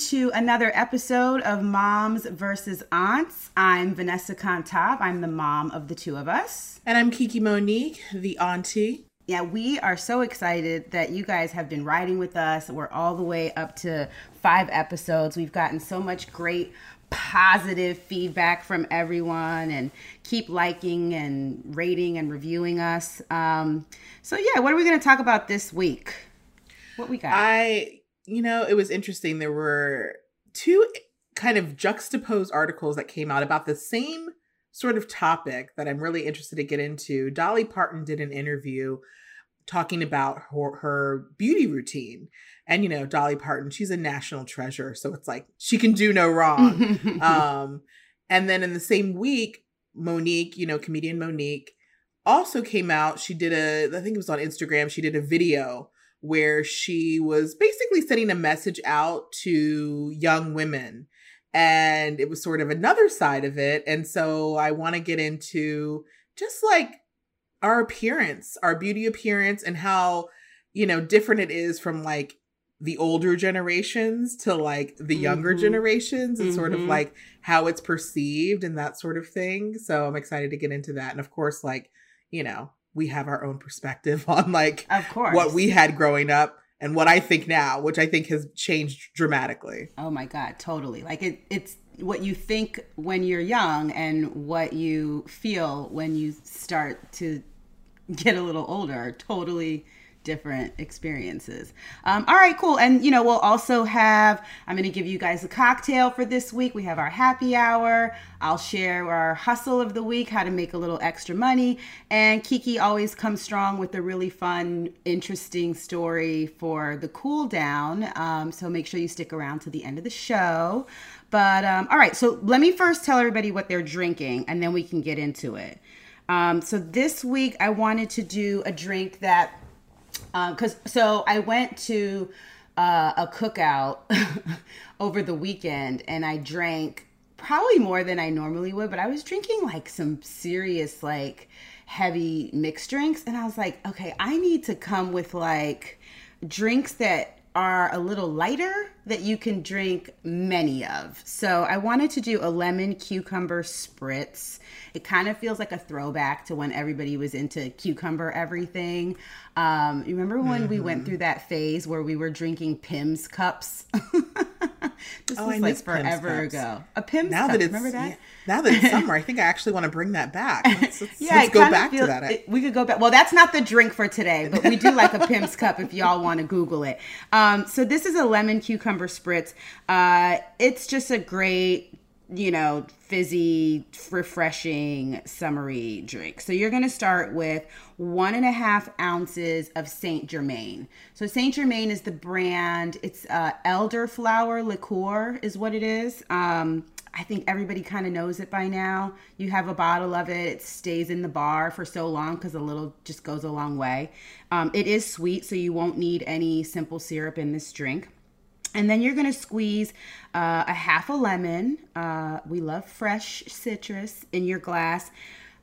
to another episode of Moms versus Aunts. I'm Vanessa Contab. I'm the mom of the two of us. And I'm Kiki Monique, the auntie. Yeah, we are so excited that you guys have been riding with us. We're all the way up to five episodes. We've gotten so much great positive feedback from everyone and keep liking and rating and reviewing us. Um, so, yeah, what are we going to talk about this week? What we got? I you know, it was interesting. There were two kind of juxtaposed articles that came out about the same sort of topic that I'm really interested to get into. Dolly Parton did an interview talking about her, her, beauty routine. And, you know, Dolly Parton, she's a national treasure. So it's like she can do no wrong. um, and then in the same week, Mo'Nique, you know, comedian Mo'Nique, also came out. She did a, I think it was on Instagram, she did a video where she was basically sending a message out to young women. And it was sort of another side of it. And so I want to get into just like our appearance, our beauty appearance, and how, you know, different it is from like the older generations to like the younger mm-hmm. generations and mm-hmm. sort of mm-hmm. like how it's perceived and that sort of thing. So I'm excited to get into that. And of course, like, you know, we have our own perspective on like of course what we had growing up and what I think now, which I think has changed dramatically. Oh my god, totally. Like it it's what you think when you're young and what you feel when you start to get a little older totally different experiences. Um, all right, cool. And, you know, we'll also have, I'm going to give you guys a cocktail for this week. We have our happy hour. I'll share our hustle of the week, how to make a little extra money. And Kiki always comes strong with a really fun, interesting story for the cool down. Um, so make sure you stick around to the end of the show. But, um, all right, so let me first tell everybody what they're drinking and then we can get into it. Um, so this week I wanted to do a drink that because um, so I went to uh, a cookout over the weekend and I drank probably more than I normally would, but I was drinking like some serious like heavy mixed drinks and I was like, okay, I need to come with like drinks that are a little lighter that you can drink many of. So I wanted to do a lemon cucumber spritz. It kind of feels like a throwback to when everybody was into cucumber everything. Um, you remember when mm-hmm. we went mm-hmm. through that phase where we were drinking Pimm's cups? this oh, was I like forever ago. A Pimm's now cup. That it's, remember that? Yeah, now that it's summer, I think I actually want to bring that back. Let's, let's, yeah, let's go back feel, to that. It, we could go back. Well, that's not the drink for today, but we do like a Pimm's cup if y'all want to Google it. Um, so this is a lemon cucumber spritz. Uh, it's just a great you know, fizzy, refreshing, summery drink. So you're going to start with one and a half ounces of Saint Germain. So Saint Germain is the brand. It's uh, elderflower liqueur is what it is. Um, I think everybody kind of knows it by now. You have a bottle of it. It stays in the bar for so long because a little just goes a long way. Um, it is sweet, so you won't need any simple syrup in this drink. And then you're going to squeeze uh, a half a lemon. Uh, we love fresh citrus in your glass.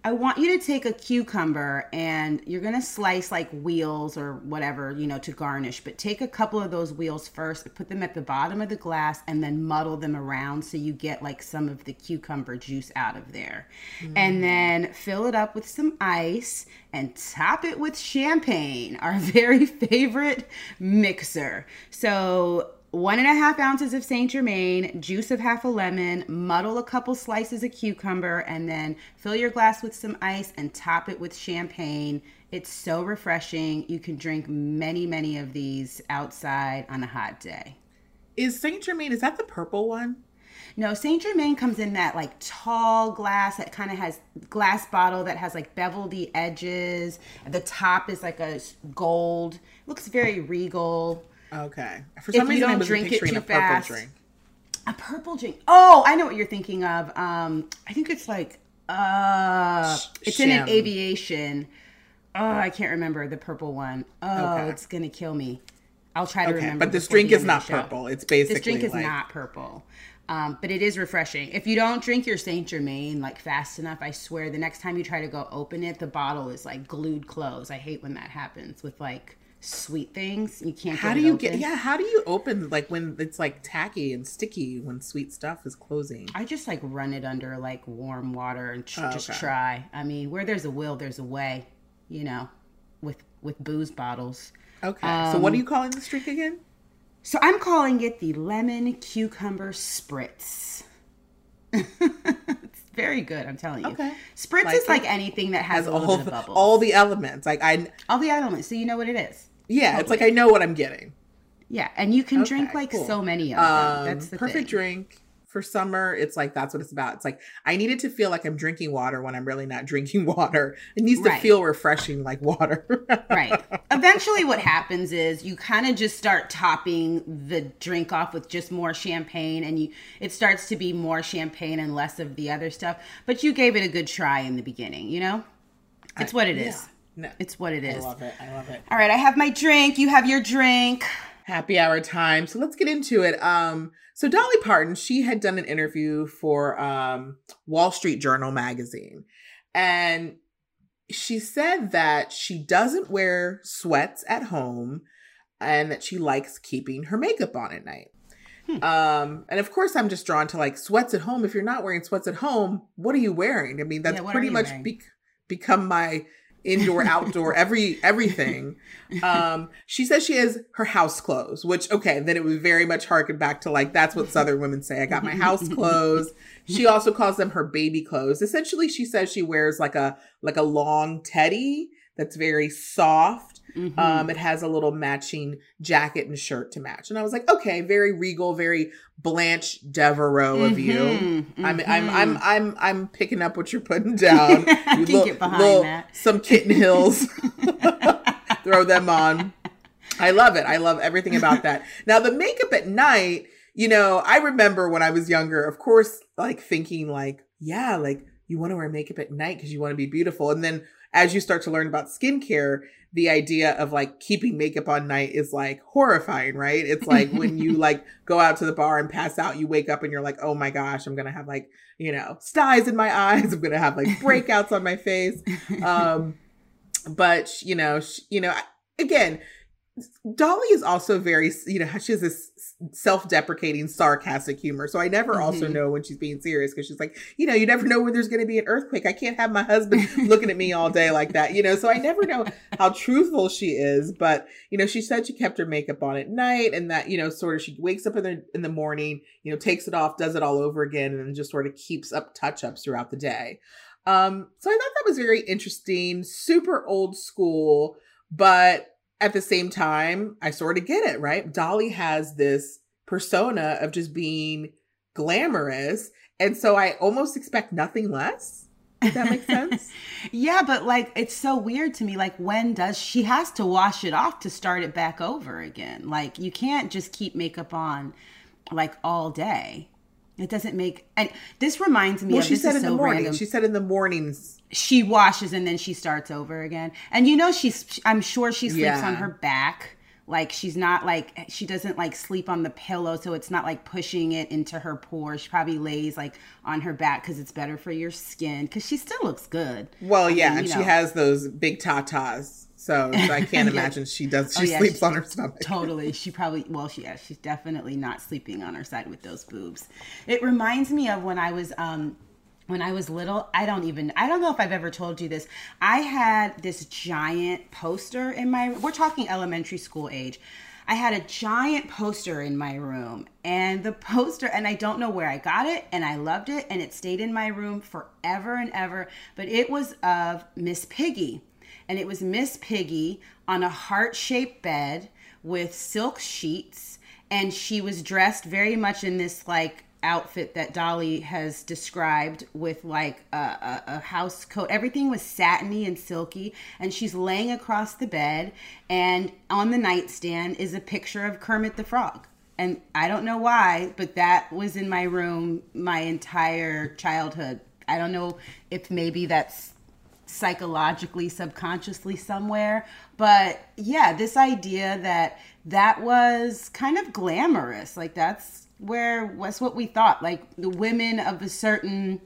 I want you to take a cucumber and you're going to slice like wheels or whatever, you know, to garnish. But take a couple of those wheels first, put them at the bottom of the glass, and then muddle them around so you get like some of the cucumber juice out of there. Mm. And then fill it up with some ice and top it with champagne, our very favorite mixer. So one and a half ounces of Saint Germain, juice of half a lemon, muddle a couple slices of cucumber, and then fill your glass with some ice and top it with champagne. It's so refreshing. You can drink many, many of these outside on a hot day. Is Saint Germain, is that the purple one? No, Saint Germain comes in that like tall glass that kind of has glass bottle that has like beveled edges. The top is like a gold. looks very regal. Okay. For some if reason, I was drink a purple fast, drink. A purple drink. Oh, I know what you're thinking of. Um, I think it's like uh, it's in an aviation. Oh, I can't remember the purple one. Oh, okay. it's gonna kill me. I'll try to okay, remember. But this drink is not purple. It's basically this drink is like... not purple. Um, but it is refreshing. If you don't drink your Saint Germain like fast enough, I swear the next time you try to go open it, the bottle is like glued closed. I hate when that happens with like sweet things. You can't. How do you open. get? Yeah, how do you open like when it's like tacky and sticky when sweet stuff is closing? I just like run it under like warm water and tr- Oh, just okay. try. I mean, where there's a will, there's a way. You know, with with booze bottles. Okay, so what are Um, you calling this drink again? So I'm calling it the lemon cucumber spritz. very good, I'm telling you. Okay. Spritz Like is like anything that has, Has a all the, all the elements. Like I, all the elements, so you know what it is. yeah, it's like I know what I'm getting. Yeah, and you can drink like cool. so many of them. Um, That's the perfect thing. drink for summer. It's like that's what it's about. It's like I need it to feel like I'm drinking water when I'm really not drinking water. It needs to Right. feel refreshing like water. right. Eventually, what happens is you kind of just start topping the drink off with just more champagne, and you it starts to be more champagne and less of the other stuff. But you gave it a good try in the beginning, you know. It's what it is. Yeah. No, It's what it is. I love it. I love it. All right, I have my drink. You have your drink. Happy hour time. So let's get into it. Um, so Dolly Parton, she had done an interview for um, Wall Street Journal magazine, and she said that she doesn't wear sweats at home, and that she likes keeping her makeup on at night. Hmm. Um, and of course, I'm just drawn to like sweats at home. If you're not wearing sweats at home, what are you wearing? I mean, that's Yeah, pretty much be- become my indoor, outdoor, every everything. Um she says she has her house clothes which okay then it would very much harken back to like that's what southern women say i got my house clothes. She also calls them her baby clothes. Essentially she says she wears like a like a long teddy that's very soft Mhm. um it has a little matching jacket and shirt to match and i was like okay very regal very blanche devereaux of you Mhm, I'm, I'm mhm. I'm I'm I'm picking up what you're putting down. I You can look- get behind little- that. Some kitten hills. Throw them on. I love it. I love everything about that. Now the makeup at night, you know, I remember when I was younger, of course, like thinking like, yeah, like you want to wear makeup at night because you want to be beautiful. And then as you start to learn about skincare, the idea of like keeping makeup on night is like horrifying, right? It's like when you like go out to the bar and pass out, you wake up and you're like, oh my gosh, I'm gonna have like, you know, styes in my eyes. I'm gonna have like breakouts on my face. Um, but you know, sh- you know, again, Dolly is also very, you know, she has this self-deprecating, sarcastic humor. So I never also Mhm. know when she's being serious because she's like, you know, you never know when there's going to be an earthquake. I can't have my husband looking at me all day like that, you know. So I never know how truthful she is. But you know, she said she kept her makeup on at night, and that you know, sort of, she wakes up in the in the morning, you know, takes it off, does it all over again, and then just sort of keeps up touch-ups throughout the day. Um, so I thought that was very interesting, super old school, but at the same time, I sort of get it, right? Dolly has this persona of just being glamorous. And so I almost expect nothing less. Does that make sense? yeah, but like it's so weird to me. Like, when does she has to wash it off to start it back over again? Like, you can't just keep makeup on like all day. It doesn't make. And this reminds me well, of she said in so the morning. random. She said in the mornings. she washes and then she starts over again. And you know, she's. I'm sure she sleeps Yeah. on her back. Like she's not like she doesn't like sleep on the pillow, so it's not like pushing it into her pores. She probably lays like on her back because it's better for your skin. Because she still looks good. Well, I yeah, mean, and you she has those big tatas. So I can't Yeah. imagine she does. She Oh, yeah, sleeps she- on her stomach. Totally. She probably, well, she, yeah, she's definitely not sleeping on her side with those boobs. It reminds me of when I was, um, when I was little, I don't even, I don't know if I've ever told you this. I had this giant poster in my, we're talking elementary school age. I had a giant poster in my room, and the poster, and I don't know where I got it, and I loved it, and it stayed in my room forever and ever. But it was of Miss Piggy and it was Miss Piggy on a heart shaped bed with silk sheets, and she was dressed very much in this like outfit that Dolly has described with like a, a, a house coat. Everything was satiny and silky, and she's laying across the bed, and on the nightstand is a picture of Kermit the Frog. And I don't know why, but that was in my room my entire childhood. I don't know if maybe that's psychologically subconsciously somewhere but yeah this idea that that was kind of glamorous like that's where was what we thought like the women of a certain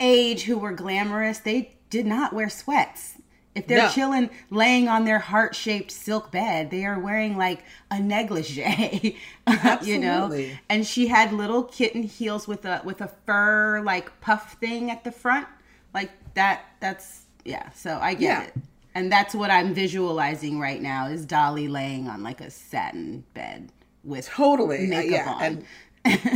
age who were glamorous they did not wear sweats If they're No. chilling, laying on their heart shaped silk bed, they are wearing like a negligee, you know. And she had little kitten heels with a with a fur like puff thing at the front, like that. That's yeah. So I get Yeah. it, and that's what I'm visualizing right now is Dolly laying on like a satin bed with Totally. makeup yeah. on. And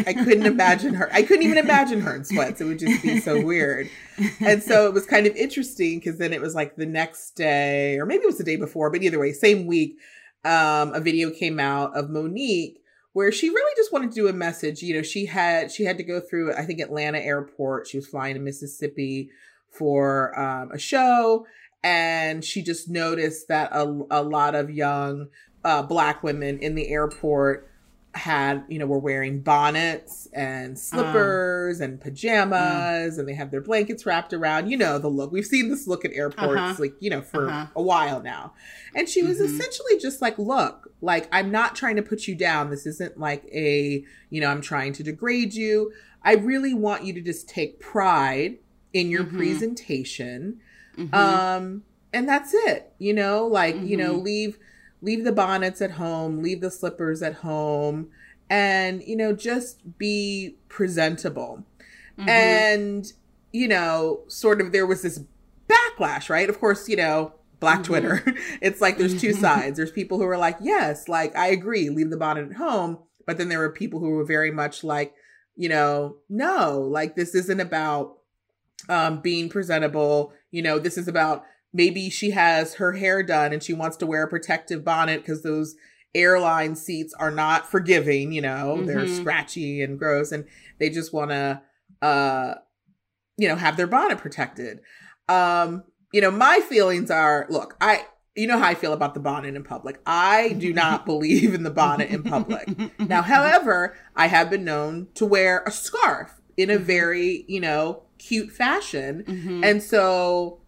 I couldn't imagine her. I couldn't even imagine her in sweats. It would just be so weird. And so it was kind of interesting because then it was like the next day, or maybe it was the day before, but either way, same week, um, a video came out of Mo'Nique where she really just wanted to do a message. You know, she had she had to go through, I think, Atlanta airport. She was flying to Mississippi for um, a show, and she just noticed that a, a lot of young uh, black women in the airport had you know were wearing bonnets and slippers and pajamas and they have their blankets wrapped around you know the look we've seen this look at airports Uh-huh. like you know for Uh-huh. a while now and she was Mhm. essentially just like look like i'm not trying to put you down this isn't like a you know i'm trying to degrade you i really want you to just take pride in your Mhm. presentation Mhm. um and that's it you know like you know Mhm. leave leave the bonnets at home leave the slippers at home and you know just be presentable Mhm. and you know sort of there was this backlash right of course you know black Mhm. twitter it's like there's two Mhm. sides there's people who are like yes like i agree leave the bonnet at home but then there were people who were very much like you know no like this isn't about um being presentable you know this is about maybe she has her hair done and she wants to wear a protective bonnet because those airline seats are not forgiving you know? They're Mhm. scratchy and gross and they just want to uh you know have their bonnet protected. Um you know my feelings are look i you know how i feel about the bonnet in public. I do not believe in the bonnet in public. Now however i have been known to wear a scarf in a very you know cute fashion. Mhm. and so,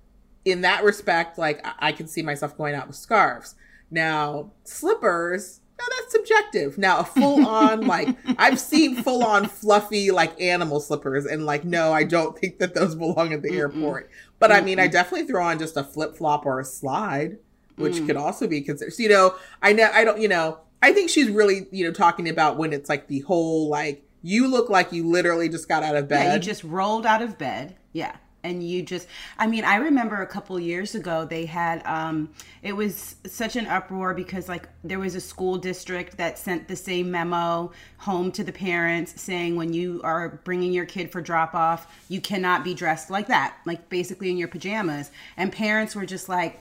in that respect, like I, I can see myself going out with scarves. Now, slippers, now that's subjective. Now, a full on, like, I've seen full on fluffy, like animal slippers, and like, no, I don't think that those belong at the Mm-mm. airport. But I mean, I definitely throw on just a flip flop or a slide, which Mm. could also be considered. So, you know, I know, I don't, you know, I think she's really, you know, talking about when it's like the whole, like, you look like you literally just got out of bed. Yeah, you just rolled out of bed. Yeah. And you just I mean, I remember a couple years ago they had um it was such an uproar because like there was a school district that sent the same memo home to the parents saying when you are bringing your kid for drop off, you cannot be dressed like that, like basically in your pajamas. And parents were just like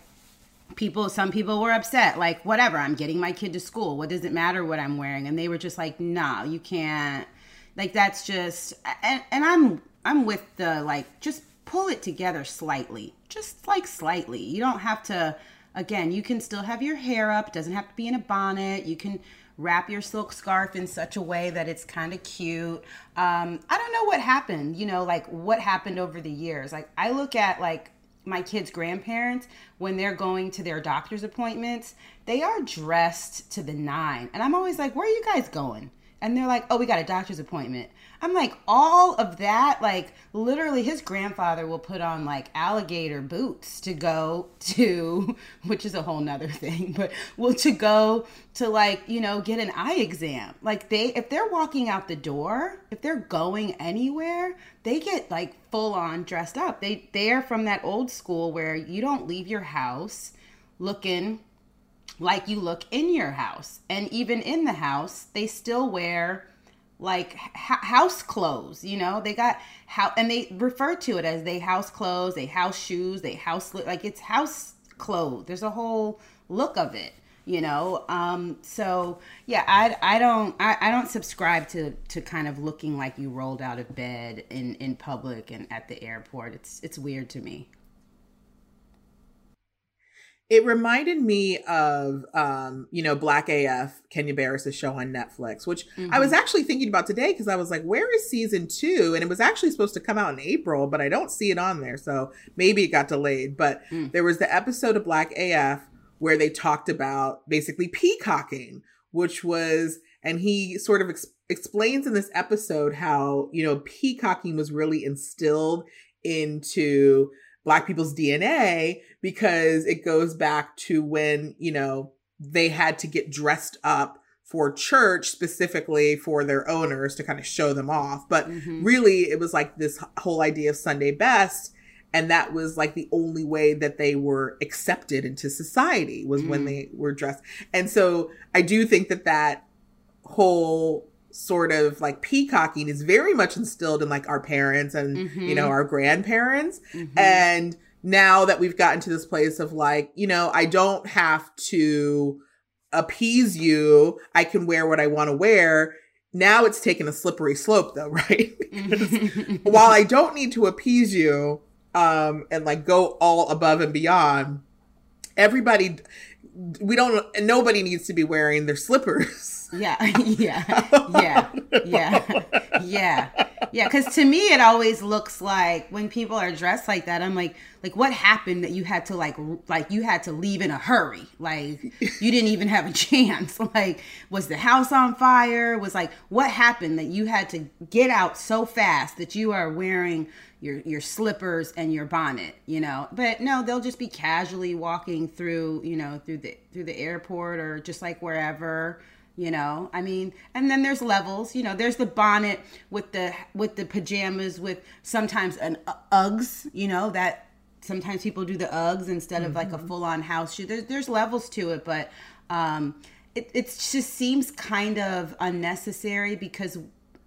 people some people were upset like whatever i'm getting my kid to school. What does it matter what i'm wearing? And they were just like nah you can't. Like that's just and, and i'm i'm with the like just pull it together slightly just like slightly you don't have to again you can still have your hair up doesn't have to be in a bonnet you can wrap your silk scarf in such a way that it's kind of cute um i don't know what happened you know like what happened over the years like i look at like my kids' grandparents, when they're going to their doctor's appointments, they are dressed to the nine. And I'm always like, where are you guys going? And they're like, oh, we got a doctor's appointment. I'm like, all of that, like, literally, his grandfather will put on like alligator boots to go to, which is a whole nother thing, but well, to go to like, you know, get an eye exam. Like, they, if they're walking out the door, if they're going anywhere, they get like full on dressed up. They, they're from that old school where you don't leave your house looking like you look in your house. And even in the house, they still wear like h- house clothes, you know? They got how and they refer to it as they house clothes, they house shoes, they house like it's house clothes. There's a whole look of it, you know? Um so yeah, I I don't I, I don't subscribe to to kind of looking like you rolled out of bed in in public and at the airport. It's it's weird to me. It reminded me of, um, you know, Black AF, Kenya Barris' show on Netflix, which I was actually thinking about today because I was like, where is season two? And it was actually supposed to come out in April, but I don't see it on there. So maybe it got delayed. But Mm. there was the episode of Black AF where they talked about basically peacocking, which was, and he sort of ex- explains in this episode how, you know, peacocking was really instilled into black people's DNA because it goes back to when, you know, they had to get dressed up for church specifically for their owners to kind of show them off. But mm-hmm. really, it was like this whole idea of Sunday best. And that was like the only way that they were accepted into society was mm when they were dressed. And so I do think that that whole sort of like peacocking is very much instilled in like our parents and, mm-hmm. you know, mm-hmm. our grandparents. Mm-hmm. And now that we've gotten to this place of like, you know, I don't have to appease you. I can wear what I want to wear. Now it's taken a slippery slope though, right? while I don't need to appease you um and like go all above and beyond, everybody we don't nobody needs to be wearing their slippers. Yeah, yeah, yeah, yeah, yeah, yeah. Because to me, it always looks like when people are dressed like that, I'm like, like what happened that you had to like, like you had to leave in a hurry? Like you didn't even have a chance. Like was the house on fire? Was like what happened that you had to get out so fast that you are wearing your your slippers and your bonnet, you know. But no, they'll just be casually walking through, you know, through the through the airport or just like wherever you know i mean and then there's levels you know there's the bonnet with the with the pajamas with sometimes an uggs you know that sometimes people do the uggs instead of mm-hmm. like a mm-hmm. full-on house shoe there's, there's levels to it but um it, it just seems kind of unnecessary because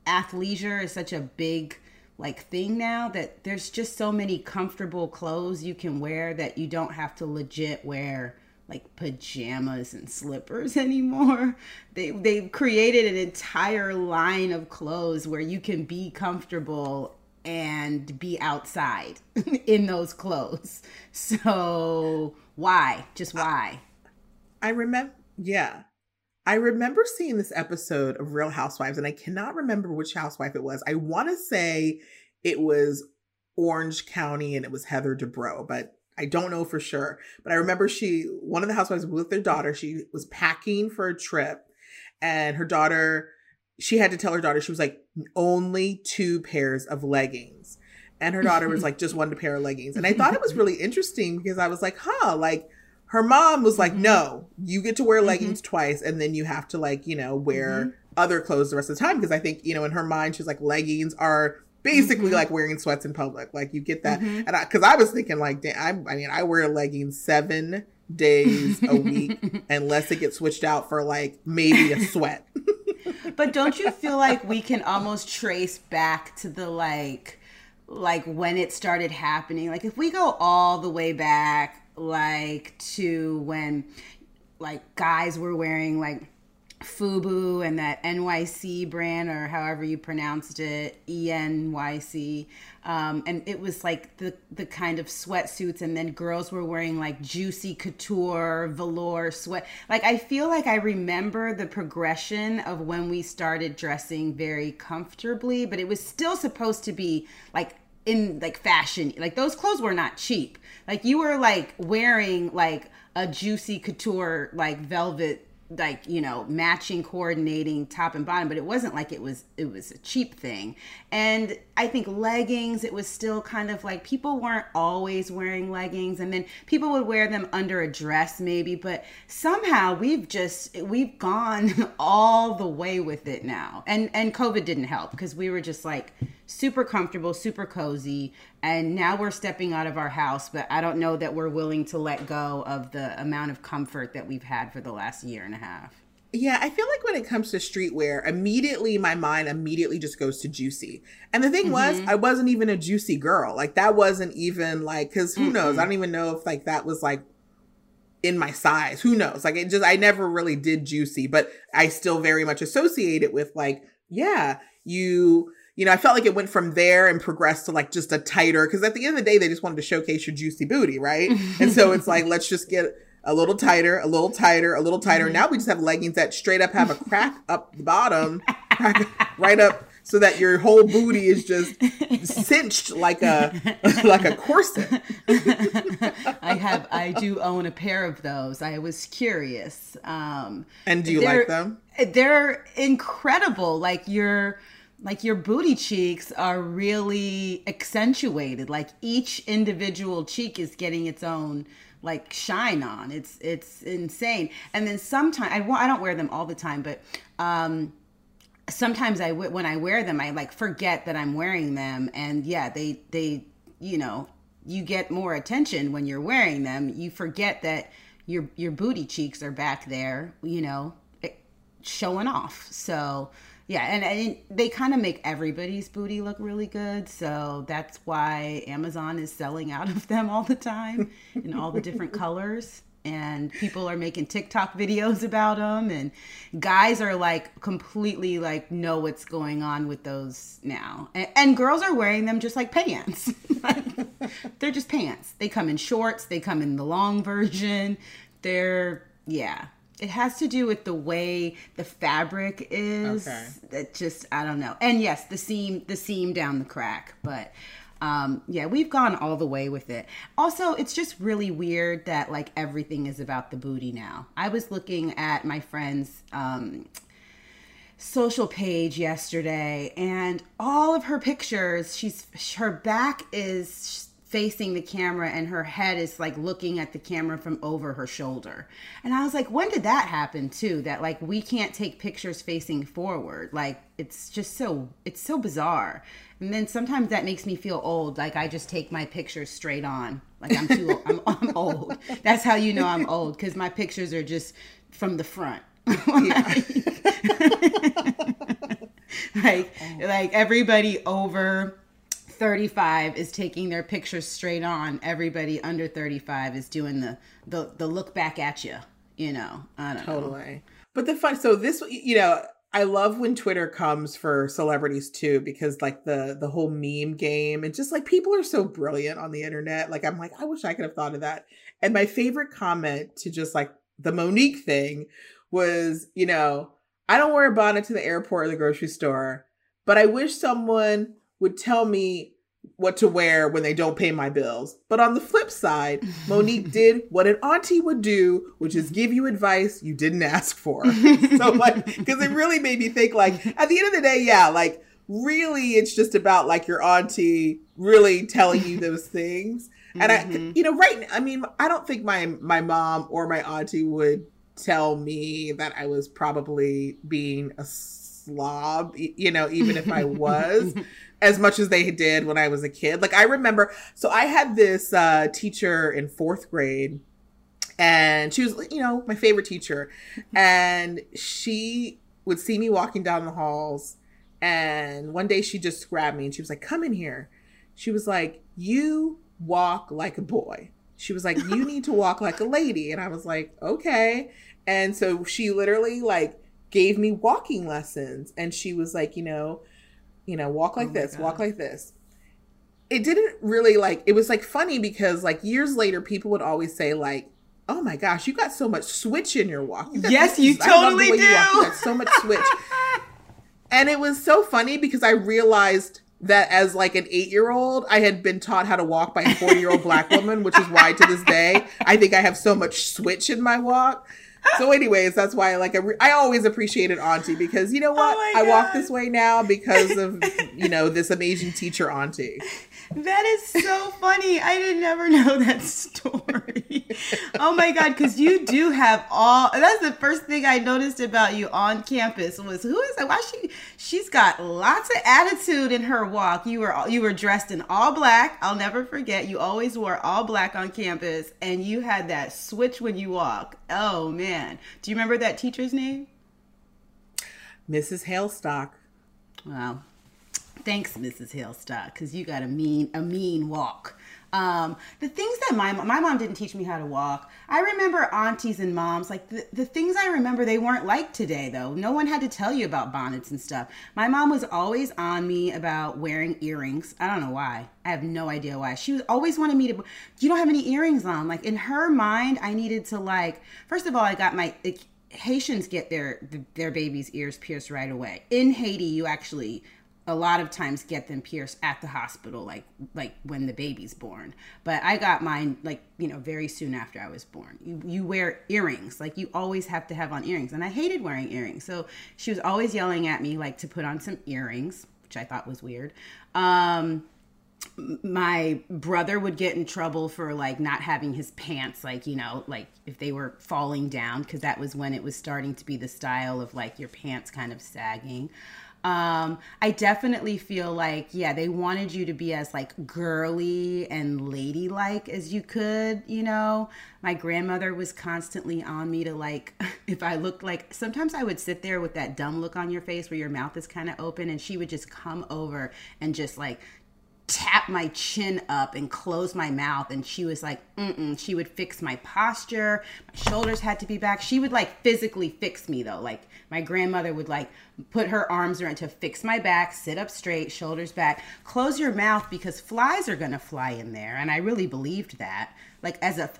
athleisure is such a big like thing now that there's just so many comfortable clothes you can wear that you don't have to legit wear like pajamas and slippers anymore. They they've created an entire line of clothes where you can be comfortable and be outside in those clothes. So why? Just why? I, I remember yeah. I remember seeing this episode of Real Housewives and I cannot remember which housewife it was. I want to say it was Orange County and it was Heather Dubrow, but I don't know for sure, but I remember she, one of the housewives with their daughter, she was packing for a trip and her daughter, she had to tell her daughter, she was like, only two pairs of leggings. And her daughter was like, just one pair of leggings. And I thought it was really interesting because I was like, huh, like her mom was like, mm-hmm. no, you get to wear mm-hmm. leggings mm-hmm. twice and then you have to like, you know, wear mm-hmm. other clothes the rest of the time. Because I think, you know, in her mind, she's like, leggings are basically mm-hmm. like wearing sweats in public. Like you get that, mm-hmm. and because I, I, was thinking like, I, I mean, I wear leggings seven days a week unless it gets switched out for like maybe a sweat. but don't you feel like we can almost trace back to the like, like when it started happening? Like if we go all the way back, like to when like guys were wearing like Fubu and that NYC brand or however you pronounced it, ENYC. Um, and it was like the the kind of sweatsuits, and then girls were wearing like juicy couture velour sweat. Like I feel like I remember the progression of when we started dressing very comfortably, but it was still supposed to be like in like fashion. Like those clothes were not cheap. Like you were like wearing like a juicy couture like velvet like you know matching coordinating top and bottom but it wasn't like it was it was a cheap thing. And i think leggings it was still kind of like people weren't always wearing leggings and then people would wear them under a dress maybe but somehow we've just we've gone all the way with it now. And and covid didn't help because we were just like super comfortable, super cozy. And now we're stepping out of our house, but I don't know that we're willing to let go of the amount of comfort that we've had for the last year and a half. Yeah, I feel like when it comes to streetwear, immediately my mind immediately just goes to juicy. And the thing mm-hmm. was, I wasn't even a juicy girl. Like that wasn't even like cuz who mm knows? I don't even know if like that was like in my size. Who knows? Like it just I never really did juicy, but I still very much associate it with like yeah, you you know, I felt like it went from there and progressed to like just a tighter, because at the end of the day, they just wanted to showcase your juicy booty, right? and so it's like, let's just get a little tighter, a little tighter, a little tighter. Mm-hmm. Now we just have leggings that straight up have a crack up the bottom, right up so that your whole booty is just cinched like a like a corset. I have I do own a pair of those. I was curious. Um And do you like them? They're incredible. Like you're like your booty cheeks are really accentuated. Like each individual cheek is getting its own like shine on. It's it's insane. And then sometimes I, I don't wear them all the time but um sometimes I when I wear them I like forget that I'm wearing them. And yeah they they you know you get more attention when you're wearing them. You forget that your your booty cheeks are back there you know showing off. So yeah, and, and they kind of make everybody's booty look really good. So that's why Amazon is selling out of them all the time in all the different colors. And people are making TikTok videos about them. And guys are like completely like know what's going on with those now. And, and girls are wearing them just like pants. They're just pants. They come in shorts, they come in the long version. They're, yeah, it has to do with the way the fabric is. Okay. That just I don't know. And yes, the seam the seam down the crack, but um yeah, we've gone all the way with it. Also, it's just really weird that like everything is about the booty now. I was looking at my friend's um social page yesterday and all of her pictures, she's her back is facing the camera and her head is like looking at the camera from over her shoulder. And I was like, when did that happen too? That like we can't take pictures facing forward. Like it's just so it's so bizarre. And then sometimes that makes me feel old. Like I just take my pictures straight on. Like I'm too I'm, I'm old. That's how you know I'm old because my pictures are just from the front. like, like everybody over 35 is taking their pictures straight on. Everybody under 35 is doing the the, the look back at you. You know, I don't totally. know. Totally. But the fun, so this, you know, I love when Twitter comes for celebrities too, because like the the whole meme game and just like people are so brilliant on the internet. Like I'm like, I wish I could have thought of that. And my favorite comment to just like the Mo'Nique thing was, you know, I don't wear a bonnet to the airport or the grocery store, but I wish someone would tell me what to wear when they don't pay my bills. But on the flip side, Mo'Nique did what an auntie would do, which is give you advice you didn't ask for. so like because it really made me think like at the end of the day, yeah, like really it's just about like your auntie really telling you those things. And mm-hmm. I you know, right I mean, I don't think my my mom or my auntie would tell me that I was probably being a slob, you know, even if I was as much as they did when I was a kid. Like I remember, so I had this uh, teacher in fourth grade, and she was, you know, my favorite teacher, and she would see me walking down the halls, and one day she just grabbed me and she was like, "Come in here." She was like, "You walk like a boy." She was like, "You need to walk like a lady," and I was like, "Okay." And so she literally like gave me walking lessons, and she was like, you know you know, walk like oh this, God. walk like this. It didn't really like it was like funny because like years later people would always say like, "Oh my gosh, you got so much switch in your walk." You yes, you totally do. You, you got so much switch. and it was so funny because I realized that as like an eight year old, I had been taught how to walk by a 40 year old black woman, which is why to this day, I think I have so much switch in my walk so anyways that's why like I always appreciated auntie because you know oh what? oh i walk this way now because of you know this amazing teacher auntie that is so funny i did never know that story oh my god because you do have all that's the first thing i noticed about you on campus was who is that why she she's got lots of attitude in her walk you were you were dressed in all black i'll never forget you always wore all black on campus and you had that switch when you walk oh man man. Do you remember that teacher's name? Mrs. Hailstock. Wow. Thanks, Mrs. Hailstock, because you got a mean a mean walk. Um, the things that my my mom didn't teach me how to walk. I remember aunties and moms like the, the things I remember they weren't like today though. No one had to tell you about bonnets and stuff. My mom was always on me about wearing earrings. I don't know why. I have no idea why. She was always wanted me to. You don't have any earrings on. Like in her mind, I needed to like. First of all, I got my. Haitians get their their baby's ears pierced right away. In Haiti, you actually a lot of times get them pierced at the hospital like like when the baby's born. But i got mine like you know very soon after i was born. You, you wear earrings. Like you always have to have on earrings. And i hated wearing earrings. So she was always yelling at me like to put on some earrings which i thought was weird. Um my brother would get in trouble for like not having his pants like you know like if they were falling down because that was when it was starting to be the style of like your pants kind of sagging um, I definitely feel like, yeah, they wanted you to be as like girly and ladylike as you could, you know. My grandmother was constantly on me to like, if I looked like, sometimes I would sit there with that dumb look on your face where your mouth is kind of open, and she would just come over and just like tap my chin up and close my mouth and she was like mm she would fix my posture my shoulders had to be back she would like physically fix me though like my grandmother would like put her arms around to fix my back sit up straight shoulders back close your mouth because flies are going to fly in there and i really believed that like as a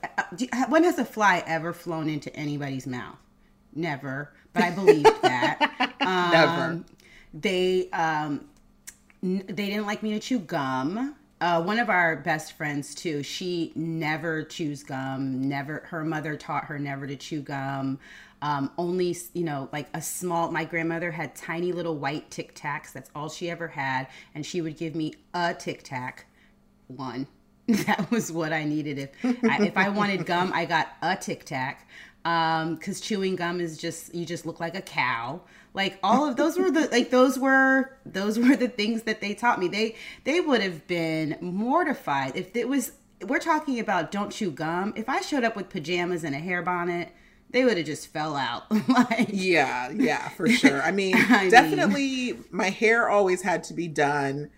when has a fly ever flown into anybody's mouth never but i believed that um, never they um they didn't like me to chew gum. Uh, one of our best friends too. She never chews gum. Never. Her mother taught her never to chew gum. Um, only you know like a small. My grandmother had tiny little white Tic Tacs. That's all she ever had, and she would give me a Tic Tac, one. that was what I needed. If I, if I wanted gum, I got a Tic Tac um, chewing gum is just you just look like a cow like all of those were the like those were those were the things that they taught me they they would have been mortified if it was we're talking about don't chew gum if i showed up with pajamas and a hair bonnet they would have just fell out like yeah yeah for sure i mean I definitely mean, my hair always had to be done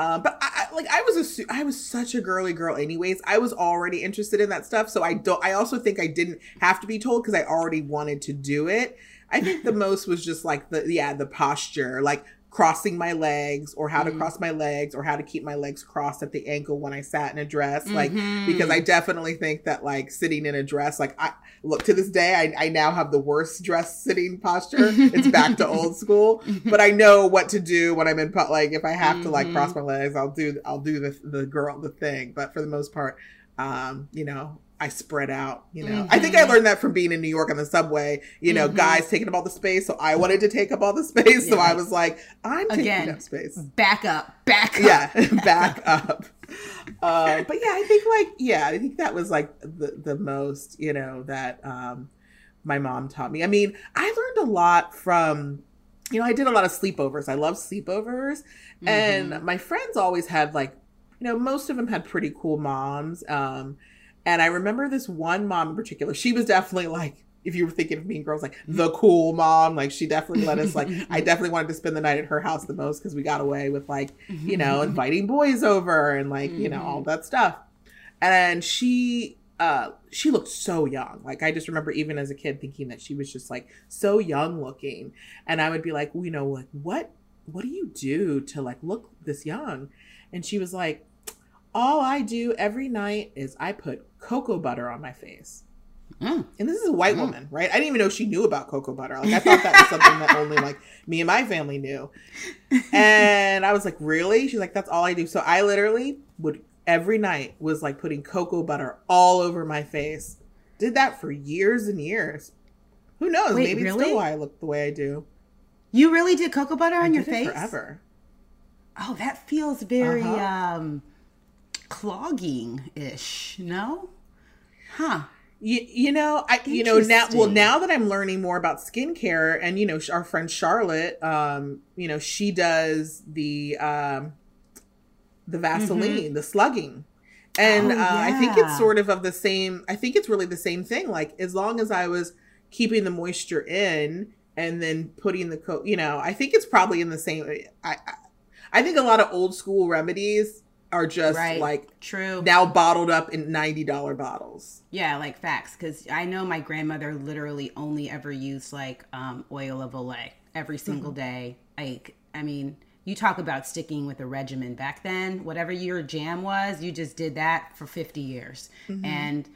uh, but I, I, like I was a I was such a girly girl anyways. I was already interested in that stuff, so I don't. I also think I didn't have to be told because I already wanted to do it. I think the most was just like the yeah the posture, like crossing my legs or how to mm-hmm. cross my legs or how to keep my legs crossed at the ankle when I sat in a dress. Like mm-hmm. because I definitely think that like sitting in a dress, like I look to this day, I, I now have the worst dress sitting posture. it's back to old school, but I know what to do when I'm in like if I have mm-hmm. to like cross mm-hmm. my legs, I'll do I'll do the the girl the thing. But for the most part, um, you know, I spread out, you know. Mm-hmm. I think I learned that from being in New York on the subway, you know, mm-hmm. guys taking up all the space. So I wanted to take up all the space. Yeah. So I was like, I'm taking Again, up space. Back up, back up. Yeah, back up. Uh, but yeah, I think like, yeah, I think that was like the, the most, you know, that um, my mom taught me. I mean, I learned a lot from, you know, I did a lot of sleepovers. I love sleepovers. Mm-hmm. And my friends always had like, you know, most of them had pretty cool moms. Um, and I remember this one mom in particular. She was definitely like, if you were thinking of Mean Girls, like the cool mom, like she definitely let us. Like I definitely wanted to spend the night at her house the most because we got away with like you know inviting boys over and like you know all that stuff. And she uh she looked so young. Like I just remember even as a kid thinking that she was just like so young looking. And I would be like, well, you know, like what what do you do to like look this young? And she was like, all I do every night is I put cocoa butter on my face. Mm. And this is a white mm. woman, right? I didn't even know she knew about cocoa butter. Like I thought that was something that only like me and my family knew. And I was like, "Really?" She's like, "That's all I do." So I literally would every night was like putting cocoa butter all over my face. Did that for years and years. Who knows? Wait, Maybe really? it's still why I look the way I do. You really did cocoa butter on I your face forever. Oh, that feels very uh-huh. um clogging ish. No, huh? You, you know I you know now well now that I'm learning more about skincare and you know our friend Charlotte um you know she does the um the Vaseline mm-hmm. the slugging and oh, yeah. uh, I think it's sort of of the same I think it's really the same thing like as long as I was keeping the moisture in and then putting the coat you know I think it's probably in the same I, I I think a lot of old school remedies are just right. like true now bottled up in $90 bottles yeah like facts because i know my grandmother literally only ever used like um, oil of olay every single mm-hmm. day like i mean you talk about sticking with a regimen back then whatever your jam was you just did that for 50 years mm-hmm. and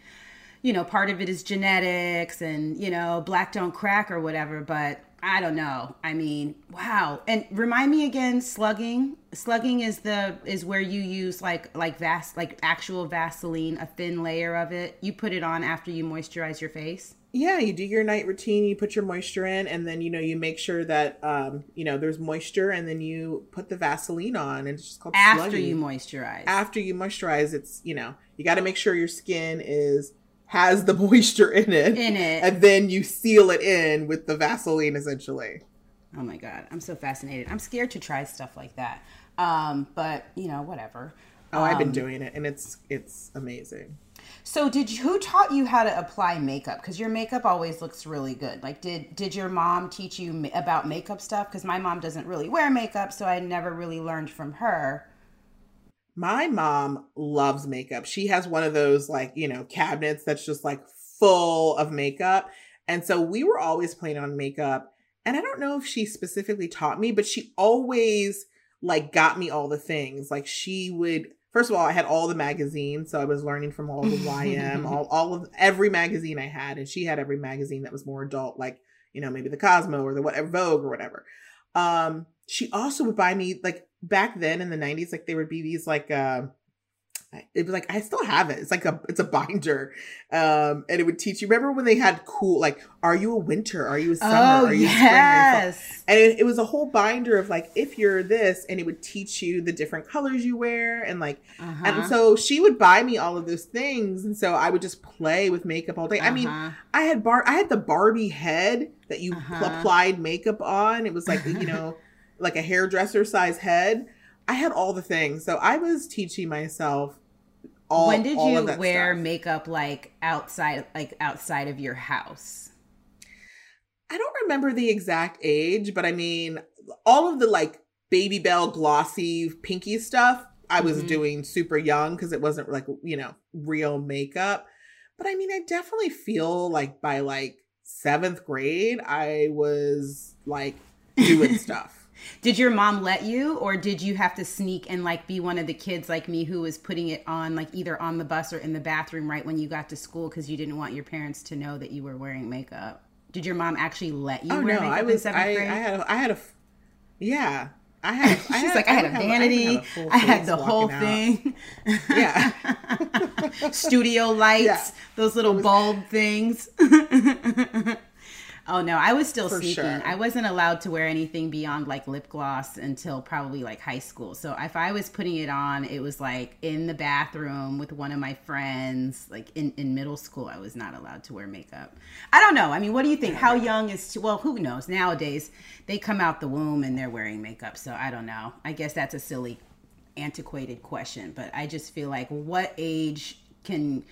you know part of it is genetics and you know black don't crack or whatever but I don't know. I mean, wow. And remind me again, slugging. Slugging is the is where you use like like vas like actual Vaseline, a thin layer of it. You put it on after you moisturize your face. Yeah, you do your night routine, you put your moisture in, and then you know you make sure that um, you know there's moisture, and then you put the Vaseline on, and it's just called slugging after slugging. you moisturize. After you moisturize, it's you know you got to make sure your skin is has the moisture in it. In it. And then you seal it in with the Vaseline essentially. Oh my god, I'm so fascinated. I'm scared to try stuff like that. Um, but you know, whatever. Oh, I've been Um, doing it and it's it's amazing. So did you, who taught you how to apply makeup? Because your makeup always looks really good. Like, did did your mom teach you ma- about makeup stuff? Because my mom doesn't really wear makeup, so I never really learned from her. My mom loves makeup. She has one of those like, you know, cabinets that's just like full of makeup. And so we were always playing on makeup. And I don't know if she specifically taught me, but she always like got me all the things. Like she would first of all, I had all the magazines, so I was learning from all the YM, all all of every magazine I had, and she had every magazine that was more adult, like, you know, maybe the Cosmo or the whatever Vogue or whatever. Um, she also would buy me like back then in the 90s, like there would be these like uh it was like I still have it. It's like a it's a binder, um, and it would teach you. Remember when they had cool like, are you a winter? Are you a summer? oh are you a spring? Yes. And it, it was a whole binder of like, if you're this, and it would teach you the different colors you wear, and like, Uh-huh. and so she would buy me all of those things, and so I would just play with makeup all day. I mean, Uh-huh. I had bar, I had the Barbie head that you Uh-huh. applied makeup on. It was like you know, like a hairdresser size head. I had all the things, so I was teaching myself. All, when did all you wear stuff. makeup like outside like outside of your house? I don't remember the exact age, but I mean, all of the like baby bell glossy pinky stuff I was Mhm. doing super young because it wasn't like, you know, real makeup. But I mean, I definitely feel like by like seventh grade, I was like doing stuff. Did your mom let you, or did you have to sneak and like be one of the kids like me who was putting it on like either on the bus or in the bathroom right when you got to school because you didn't want your parents to know that you were wearing makeup? Did your mom actually let you oh wear no, makeup I in was, seventh I, I had, a, I had a, yeah. I had, I She's had, like, I had a would have- vanity, have a I had the whole out. thing. Yeah. Studio lights, Yeah. those little bulb things. Oh no, I was still For sneaking. sure. I wasn't allowed to wear anything beyond like lip gloss until probably like high school. So if I was putting it on, it was like in the bathroom with one of my friends. Like in, in middle school, I was not allowed to wear makeup. I don't know. I mean, what do you think? How young is too, well, who knows? Nowadays, they come out the womb and they're wearing makeup. So I don't know. I guess that's a silly antiquated question, but I just feel like what age can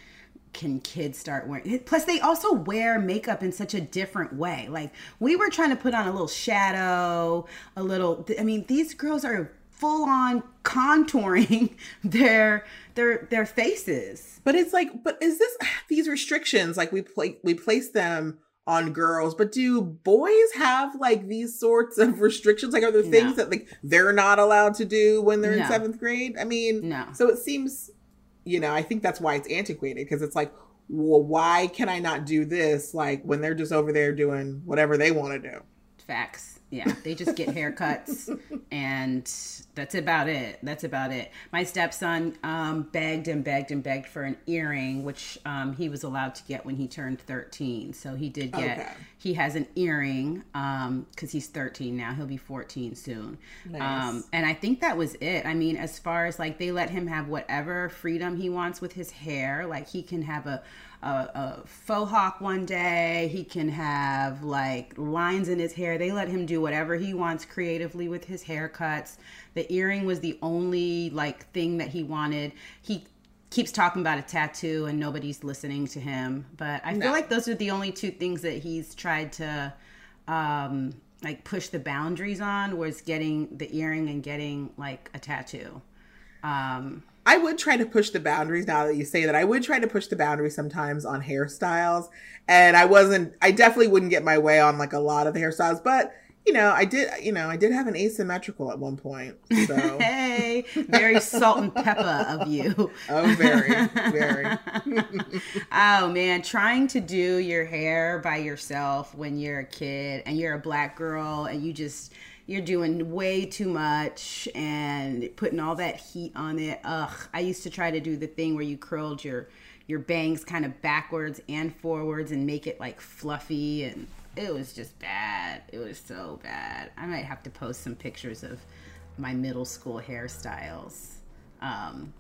can kids start wearing plus they also wear makeup in such a different way like we were trying to put on a little shadow a little i mean these girls are full on contouring their their their faces But it's like, but is this these restrictions like we play we place them on girls, but do boys have like these sorts of restrictions? Like, are there things No. that like they're not allowed to do when they're No. in seventh grade? I mean, No. So it seems, you know, I think that's why it's antiquated because it's like, well, why can I not do this? Like when they're just over there doing whatever they want to do. Facts. Yeah they just get haircuts and that's about it. That's about it. My stepson um, begged and begged and begged for an earring which um, he was allowed to get when he turned 13 so he did get Okay. he has an earring because he's 13 now. He'll be 14 soon. Nice. um, and i think that was it. I mean as far as like they let him have whatever freedom he wants with his hair like he can have a a, a faux hawk one day. He can have like lines in his hair. They let him do whatever he wants creatively with his haircuts. The earring was the only like thing that he wanted. He keeps talking about a tattoo and nobody's listening to him. But I feel like those are the only two things that he's tried to um like push the boundaries on was getting the earring and getting like a tattoo. Um I would try to push the boundaries now that you say that. I would try to push the boundaries sometimes on hairstyles. And I wasn't, I definitely wouldn't get my way on like a lot of the hairstyles. But, you know, I did, you know, I did have an asymmetrical at one point. So hey, very Salt-N-Pepa of you. Oh, very, very. oh man, trying to do your hair by yourself when you're a kid and you're a black girl and you just you're doing way too much and putting all that heat on it. Ugh, I used to try to do the thing where you curled your your bangs kind of backwards and forwards and make it like fluffy and it was just bad. It was so bad. I might have to post some pictures of my middle school hairstyles. Um,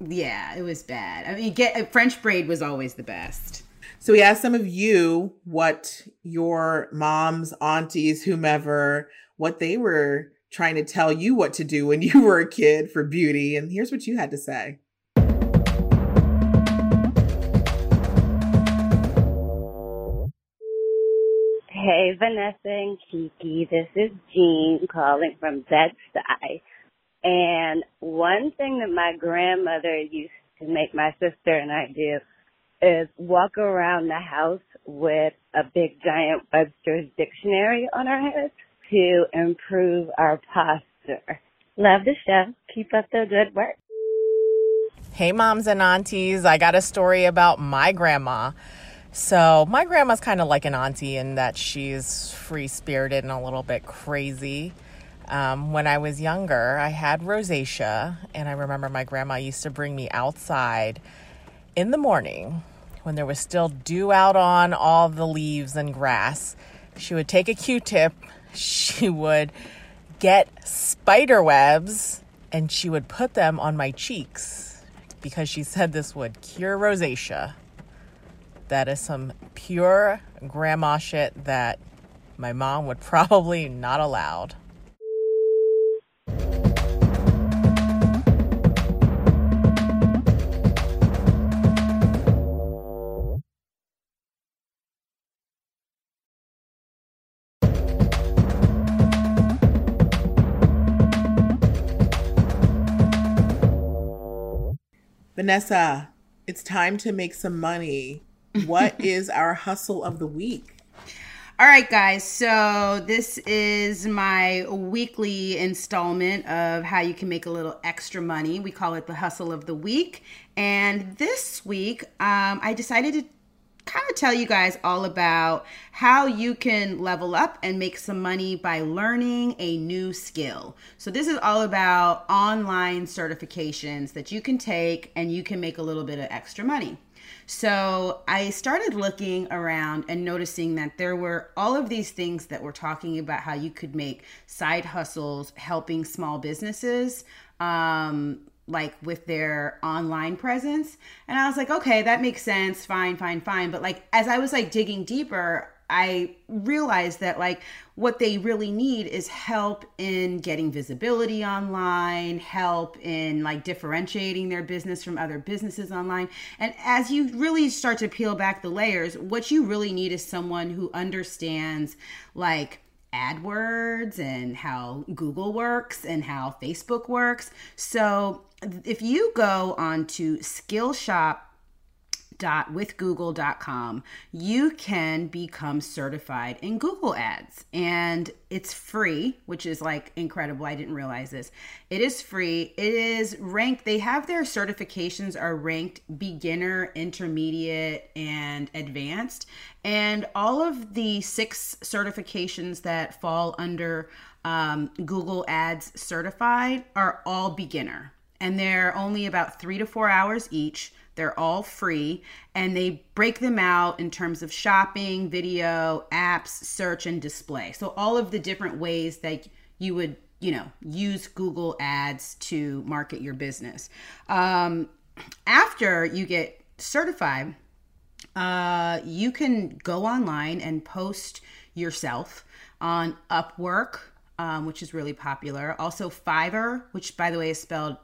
yeah, it was bad. I mean, get French braid was always the best. So we asked some of you what your moms, aunties, whomever, what they were trying to tell you what to do when you were a kid for beauty, and here's what you had to say. Hey, Vanessa and Kiki. This is Jean calling from Bed-Stuy. And one thing that my grandmother used to make my sister and I do is walk around the house with a big giant Webster's dictionary on our heads to improve our posture. Love the show. Keep up the good work. Hey, moms and aunties. I got a story about my grandma. So, my grandma's kind of like an auntie in that she's free spirited and a little bit crazy. Um, when I was younger, I had rosacea, and I remember my grandma used to bring me outside in the morning when there was still dew out on all the leaves and grass. She would take a Q tip, she would get spider webs, and she would put them on my cheeks because she said this would cure rosacea. That is some pure grandma shit that my mom would probably not allowed. Vanessa, it's time to make some money what is our hustle of the week? All right, guys. So this is my weekly installment of how you can make a little extra money. We call it the hustle of the week. And this week, um, I decided to kind of tell you guys all about how you can level up and make some money by learning a new skill. So, this is all about online certifications that you can take and you can make a little bit of extra money. So I started looking around and noticing that there were all of these things that were talking about how you could make side hustles helping small businesses. Um, like with their online presence and i was like okay that makes sense fine fine fine but like as i was like digging deeper I realized that like what they really need is help in getting visibility online, help in like differentiating their business from other businesses online. And as you really start to peel back the layers, what you really need is someone who understands like AdWords and how Google works and how Facebook works. So if you go on to Skillshop www.withgoogle.com, you can become certified in Google Ads. And it's free, which is like incredible. I didn't realize this. It is free. It is ranked, they have their certifications are ranked beginner, intermediate, and advanced. And all of the six certifications that fall under um, Google Ads certified are all beginner. And they're only about three to four hours each. They're all free and they break them out in terms of shopping, video, apps, search, and display. So, all of the different ways that you would, you know, use Google Ads to market your business. Um, after you get certified, uh, you can go online and post yourself on Upwork, um, which is really popular. Also, Fiverr, which by the way is spelled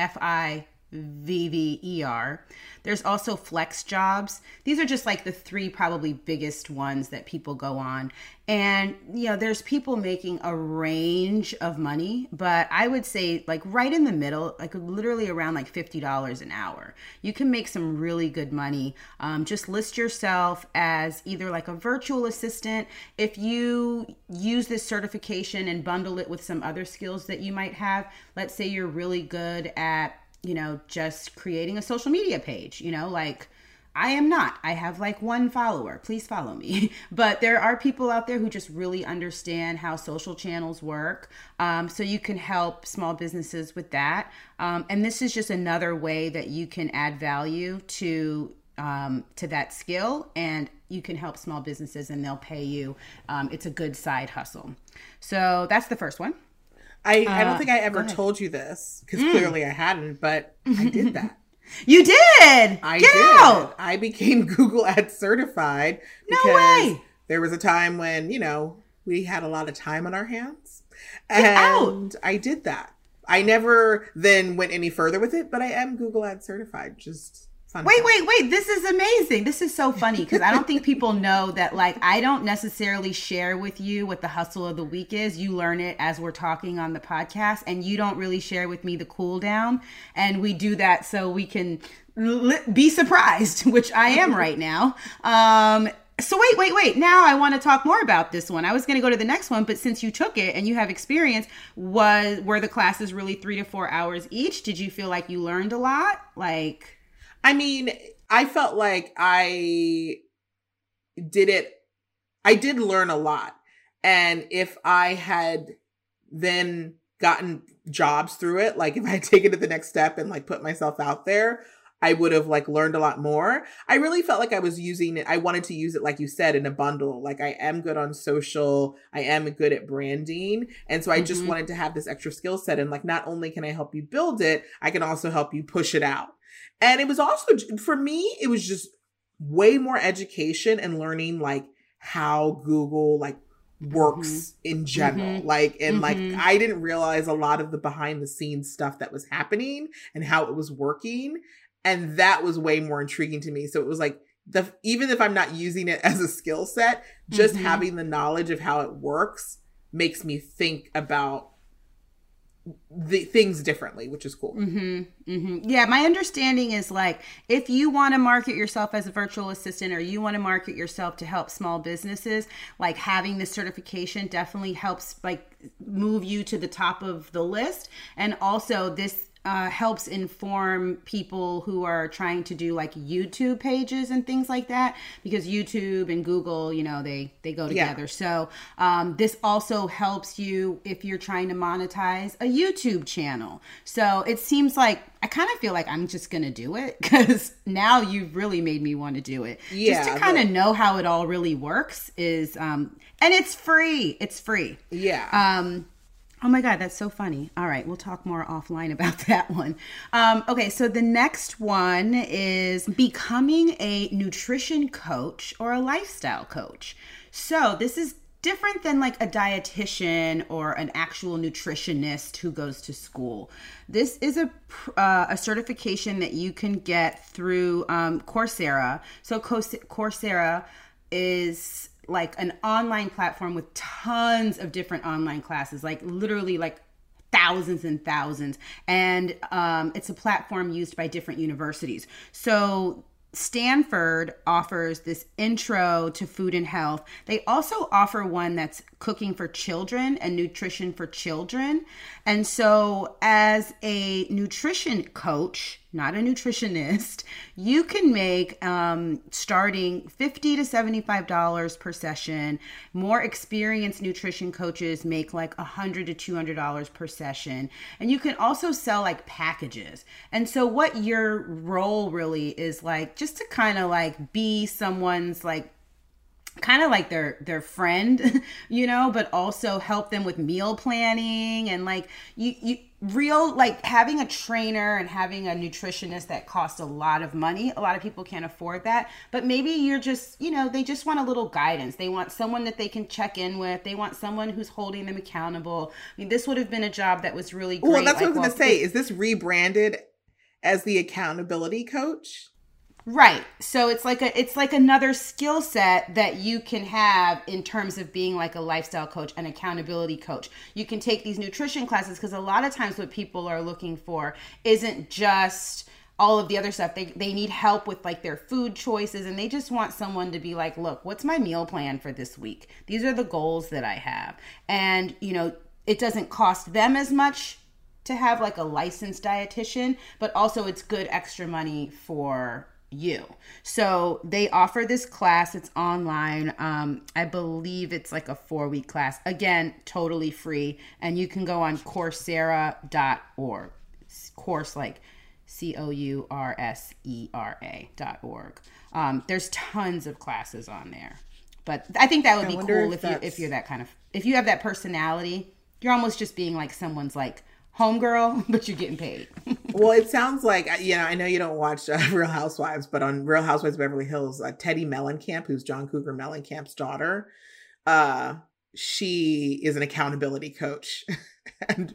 F I VVER. There's also FlexJobs. These are just like the three probably biggest ones that people go on. And, you know, there's people making a range of money, but I would say like right in the middle, like literally around like $50 an hour. You can make some really good money. Um, just list yourself as either like a virtual assistant. If you use this certification and bundle it with some other skills that you might have, let's say you're really good at you know, just creating a social media page, you know, like I am not. I have like one follower. Please follow me. but there are people out there who just really understand how social channels work. Um, so you can help small businesses with that. Um, and this is just another way that you can add value to um, to that skill and you can help small businesses and they'll pay you. Um, it's a good side hustle. So that's the first one. I, uh, I don't uh, think I ever told you this because mm. clearly I hadn't, but I did that. You did. I Get did. Out. I became Google Ads certified. No way. There was a time when you know we had a lot of time on our hands, Get and out. I did that. I never then went any further with it, but I am Google Ads certified. Just Fun wait, wait, wait. This is amazing. This is so funny because I don't think people know that, like, I don't necessarily share with you what the hustle of the week is. You learn it as we're talking on the podcast, and you don't really share with me the cool down. And we do that so we can li- be surprised, which I am right now. Um, so wait, wait, wait. Now I want to talk more about this one. I was going to go to the next one, but since you took it and you have experience, was were the classes really three to four hours each? Did you feel like you learned a lot? Like I mean, I felt like I did it, I did learn a lot. And if I had then gotten jobs through it, like if I had taken it to the next step and like put myself out there, I would have like learned a lot more. I really felt like I was using it. I wanted to use it, like you said, in a bundle. Like I am good on social, I am good at branding. And so I mm-hmm. just wanted to have this extra skill set. And like, not only can I help you build it, I can also help you push it out. And it was also, for me, it was just way more education and learning like how Google like works mm-hmm. in general. Mm-hmm. Like, and mm-hmm. like, I didn't realize a lot of the behind the scenes stuff that was happening and how it was working. And that was way more intriguing to me. So it was like, the, even if I'm not using it as a skill set, just mm-hmm. having the knowledge of how it works makes me think about the things differently, which is cool. Mm-hmm, mm-hmm. Yeah, my understanding is like if you want to market yourself as a virtual assistant or you want to market yourself to help small businesses, like having this certification definitely helps like move you to the top of the list. And also this uh, helps inform people who are trying to do like YouTube pages and things like that because YouTube and Google, you know, they they go together. Yeah. So um, this also helps you if you're trying to monetize a YouTube channel. So it seems like I kind of feel like I'm just gonna do it because now you've really made me want to do it. Yeah, just to kind of but... know how it all really works is, um, and it's free. It's free. Yeah. Um Oh my God, that's so funny. All right, we'll talk more offline about that one. Um, okay, so the next one is becoming a nutrition coach or a lifestyle coach. So this is different than like a dietitian or an actual nutritionist who goes to school. This is a uh, a certification that you can get through um, Coursera. So Coursera is like an online platform with tons of different online classes, like literally like thousands and thousands. And um, it's a platform used by different universities. So Stanford offers this intro to food and health. They also offer one that's cooking for children and nutrition for children. And so, as a nutrition coach, not a nutritionist, you can make um, starting fifty to seventy-five dollars per session. More experienced nutrition coaches make like a hundred to two hundred dollars per session, and you can also sell like packages. And so, what your role really is like, just to kind of like be someone's like kind of like their their friend you know but also help them with meal planning and like you you real like having a trainer and having a nutritionist that costs a lot of money a lot of people can't afford that. But maybe you're just you know they just want a little guidance. They want someone that they can check in with. They want someone who's holding them accountable. I mean this would have been a job that was really great well that's like, what i was gonna say. is this rebranded as the accountability coach. Right. So it's like a it's like another skill set that you can have in terms of being like a lifestyle coach, an accountability coach. You can take these nutrition classes because a lot of times what people are looking for isn't just all of the other stuff. They they need help with like their food choices and they just want someone to be like, "Look, what's my meal plan for this week? These are the goals that I have." And, you know, it doesn't cost them as much to have like a licensed dietitian, but also it's good extra money for you. So they offer this class. It's online. Um, I believe it's like a four week class. Again, totally free. And you can go on Coursera.org. Course like C O U R S E R A dot org. Um, there's tons of classes on there. But I think that would be cool if, if you if you're that kind of if you have that personality, you're almost just being like someone's like homegirl, but you're getting paid. well, it sounds like you know. I know you don't watch uh, Real Housewives, but on Real Housewives of Beverly Hills, uh, Teddi Mellencamp, who's John Cougar Mellencamp's daughter, uh, she is an accountability coach, and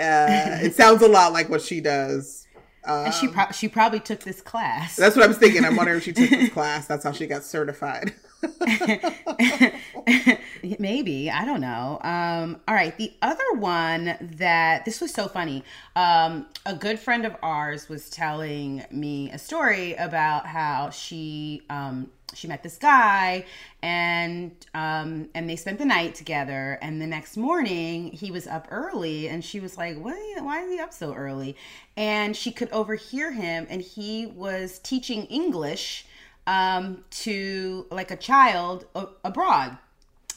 uh, it sounds a lot like what she does. Um, and she um, pro- she probably took this class. That's what I was thinking. I'm wondering if she took this class. That's how she got certified. Maybe I don't know. Um, all right, the other one that this was so funny. Um, a good friend of ours was telling me a story about how she um, she met this guy and um, and they spent the night together. And the next morning he was up early, and she was like, "What? Why is he up so early?" And she could overhear him, and he was teaching English um, to like a child abroad.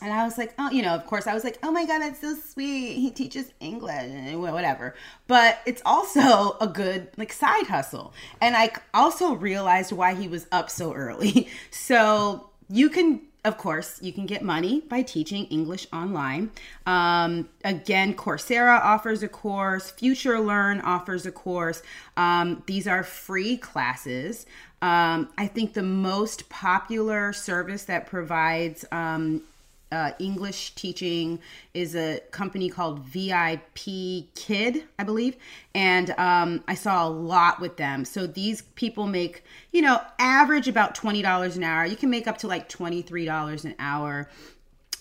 And I was like, oh, you know, of course, I was like, oh my God, that's so sweet. He teaches English and whatever. But it's also a good like side hustle. And I also realized why he was up so early. So you can of course, you can get money by teaching English online. Um, again, Coursera offers a course, FutureLearn offers a course. Um, these are free classes. Um, I think the most popular service that provides um, uh, English teaching is a company called VIP Kid, I believe. And um, I saw a lot with them. So these people make, you know, average about $20 an hour. You can make up to like $23 an hour.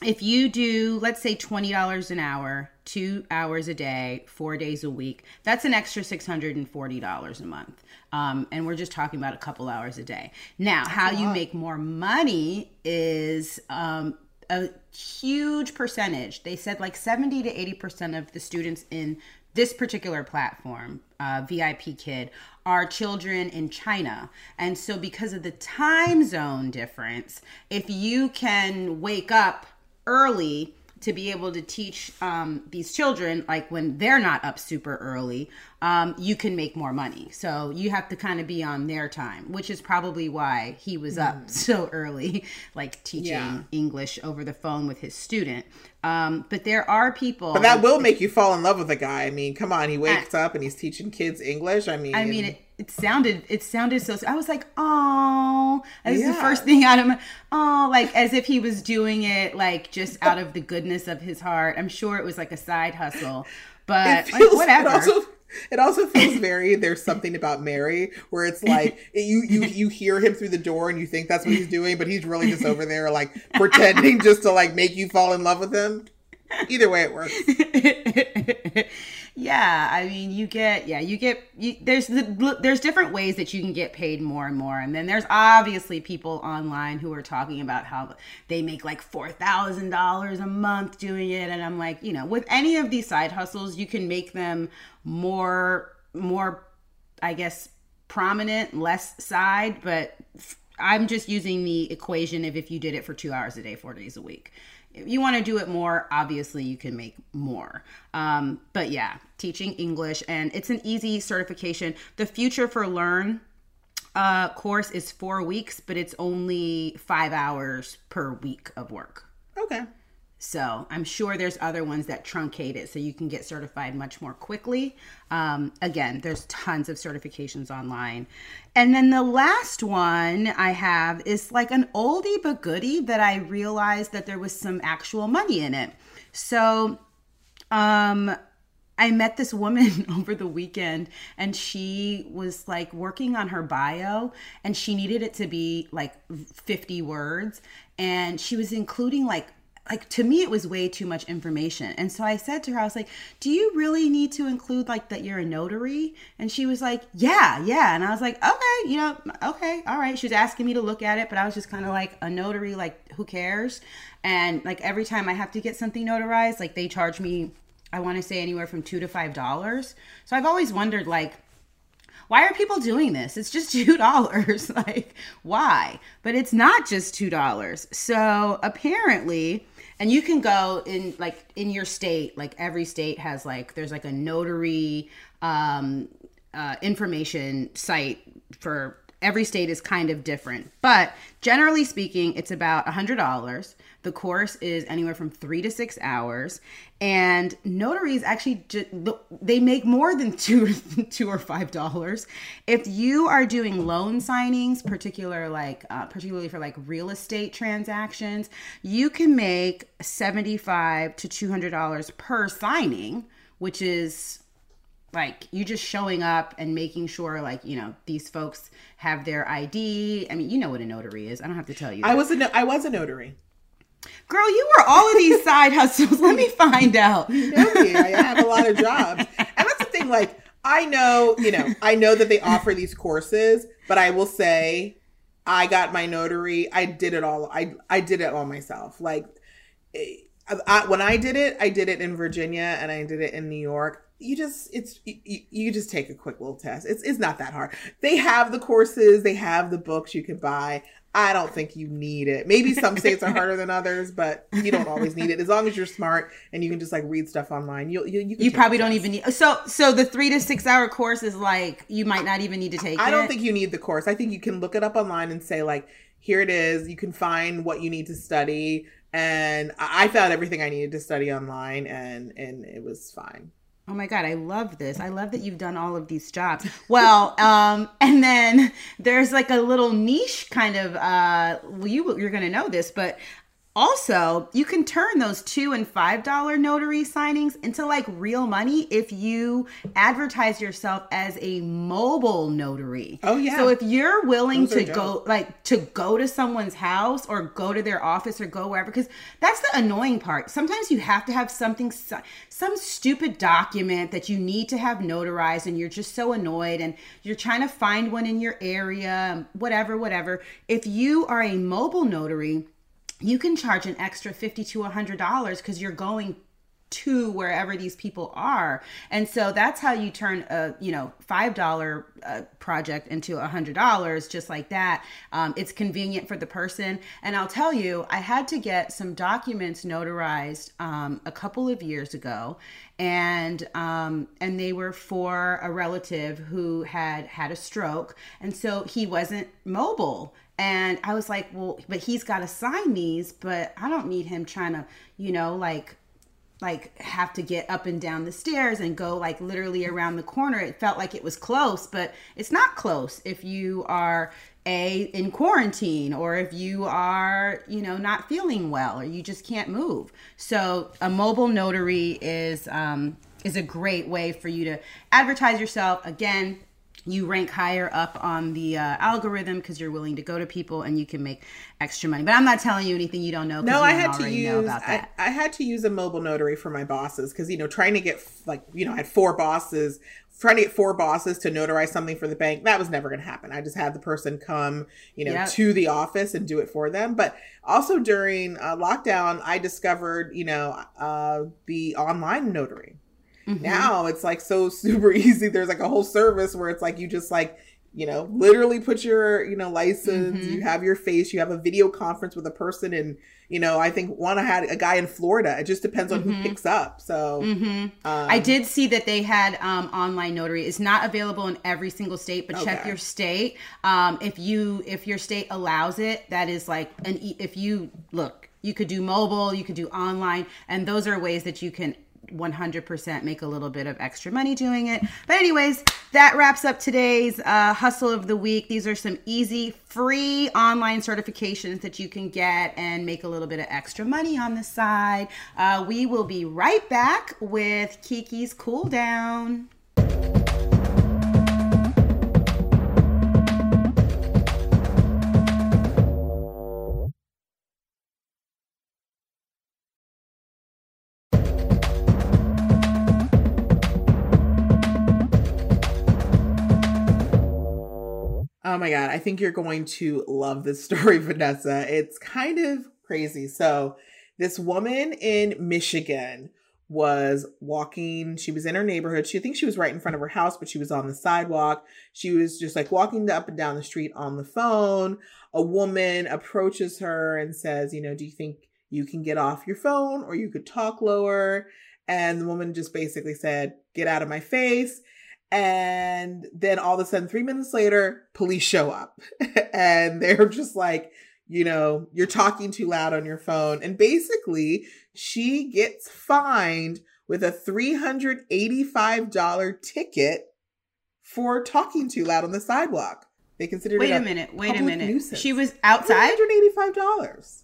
If you do, let's say $20 an hour, two hours a day, four days a week, that's an extra $640 a month. Um, and we're just talking about a couple hours a day. Now, that's how you make more money is um, a huge percentage. They said like 70 to 80% of the students in this particular platform, uh, VIPKid, are children in China. And so, because of the time zone difference, if you can wake up early to be able to teach um, these children, like when they're not up super early, um, you can make more money. So you have to kind of be on their time, which is probably why he was mm. up so early, like teaching yeah. English over the phone with his student. Um, but there are people. But that will make you fall in love with a guy. I mean, come on, he wakes I, up and he's teaching kids English. I mean, I mean, it, it sounded it sounded so. I was like, oh, this was yeah. the first thing out of my oh, like as if he was doing it like just out of the goodness of his heart. I'm sure it was like a side hustle, but feels, like whatever. It also, it also feels very there's something about Mary where it's like you you you hear him through the door and you think that's what he's doing, but he's really just over there like pretending just to like make you fall in love with him. Either way, it works. yeah, I mean, you get yeah, you get you, there's the, there's different ways that you can get paid more and more, and then there's obviously people online who are talking about how they make like four thousand dollars a month doing it, and I'm like, you know, with any of these side hustles, you can make them more more, I guess, prominent, less side, but. I'm just using the equation of if you did it for two hours a day, four days a week if you want to do it more, obviously you can make more. Um, but yeah, teaching English, and it's an easy certification. The Future for Learn uh, course is four weeks, but it's only five hours per week of work. Okay. So I'm sure there's other ones that truncate it so you can get certified much more quickly. Um, again, there's tons of certifications online. And then the last one I have is like an oldie but goodie that I realized that there was some actual money in it. So um, I met this woman over the weekend and she was like working on her bio and she needed it to be like 50 words and she was including like like to me it was way too much information and so i said to her i was like do you really need to include like that you're a notary and she was like yeah yeah and i was like okay you know okay all right she was asking me to look at it but i was just kind of like a notary like who cares and like every time i have to get something notarized like they charge me i want to say anywhere from two to five dollars so i've always wondered like why are people doing this? It's just two dollars. like, why? But it's not just two dollars. So apparently, and you can go in like in your state like every state has like there's like a notary um uh, information site for every state is kind of different. But generally speaking it's about a hundred dollars the course is anywhere from three to six hours, and notaries actually they make more than two, two or five dollars. If you are doing loan signings, particular like uh, particularly for like real estate transactions, you can make seventy five to two hundred dollars per signing, which is like you just showing up and making sure like you know these folks have their id i mean you know what a notary is. I don't have to tell you i was a no- i was a notary Girl, you were all of these side hustles. Let me find out. You know me. I have a lot of jobs. And that's the thing, like, I know, you know, I know that they offer these courses, but I will say I got my notary. I did it all. I I did it all myself. Like eh, I, when I did it, I did it in Virginia and I did it in New York. You just it's you, you just take a quick little test. It's it's not that hard. They have the courses, they have the books you can buy. I don't think you need it. Maybe some states are harder than others, but you don't always need it. As long as you're smart and you can just like read stuff online, you you you, you probably don't even need. So so the three to six hour course is like you might not even need to take. I it. don't think you need the course. I think you can look it up online and say like, here it is. You can find what you need to study, and I found everything I needed to study online, and and it was fine. Oh my God, I love this. I love that you've done all of these jobs. Well, um, and then there's like a little niche kind of, uh, well, you, you're going to know this, but also, you can turn those two and five dollar notary signings into like real money if you advertise yourself as a mobile notary. Oh yeah. So if you're willing those to go like to go to someone's house or go to their office or go wherever, because that's the annoying part. Sometimes you have to have something, some stupid document that you need to have notarized, and you're just so annoyed, and you're trying to find one in your area, whatever, whatever. If you are a mobile notary you can charge an extra 50 to 100 dollars because you're going to wherever these people are. And so that's how you turn a you know five dollar uh, project into a hundred dollars just like that. Um, it's convenient for the person. And i'll tell you i had to get some documents notarized um, a couple of years ago. And um, and they were for a relative who had had a stroke. And so he wasn't mobile. And I was like, well, but he's got to sign these, but I don't need him trying to, you know, like like have to get up and down the stairs and go like literally around the corner. It felt like it was close, but it's not close if you are a in quarantine or if you are, you know, not feeling well or you just can't move. So a mobile notary is um is a great way for you to advertise yourself. Again, you rank higher up on the uh, algorithm because you're willing to go to people and you can make extra money. But I'm not telling you anything you don't know. No, I had to use I, I, had to use a mobile notary for my bosses because you know trying to get like you know I had four bosses trying to get four bosses to notarize something for the bank that was never going to happen. I just had the person come you know yep. to the office and do it for them. But also during uh, lockdown, I discovered you know uh, the online notary. Mm-hmm. Now it's like so super easy. There's like a whole service where it's like you just like you know literally put your you know license mm-hmm. you have your face you have a video conference with a person and you know i think one i had a guy in florida it just depends on mm-hmm. who picks up so mm-hmm. um, i did see that they had um, online notary it's not available in every single state but okay. check your state um, if you if your state allows it that is like an if you look you could do mobile you could do online and those are ways that you can 100% make a little bit of extra money doing it. But, anyways, that wraps up today's uh, hustle of the week. These are some easy, free online certifications that you can get and make a little bit of extra money on the side. Uh, we will be right back with Kiki's Cool Down. Oh my God. I think you're going to love this story, Vanessa. It's kind of crazy. So, this woman in Michigan was walking. She was in her neighborhood. She I think she was right in front of her house, but she was on the sidewalk. She was just like walking up and down the street on the phone. A woman approaches her and says, You know, do you think you can get off your phone or you could talk lower? And the woman just basically said, Get out of my face. And then all of a sudden, three minutes later, police show up and they're just like, you know, you're talking too loud on your phone. And basically, she gets fined with a $385 ticket for talking too loud on the sidewalk. They considered it. Wait it a minute. Wait a minute. nuisance. She was outside, $385.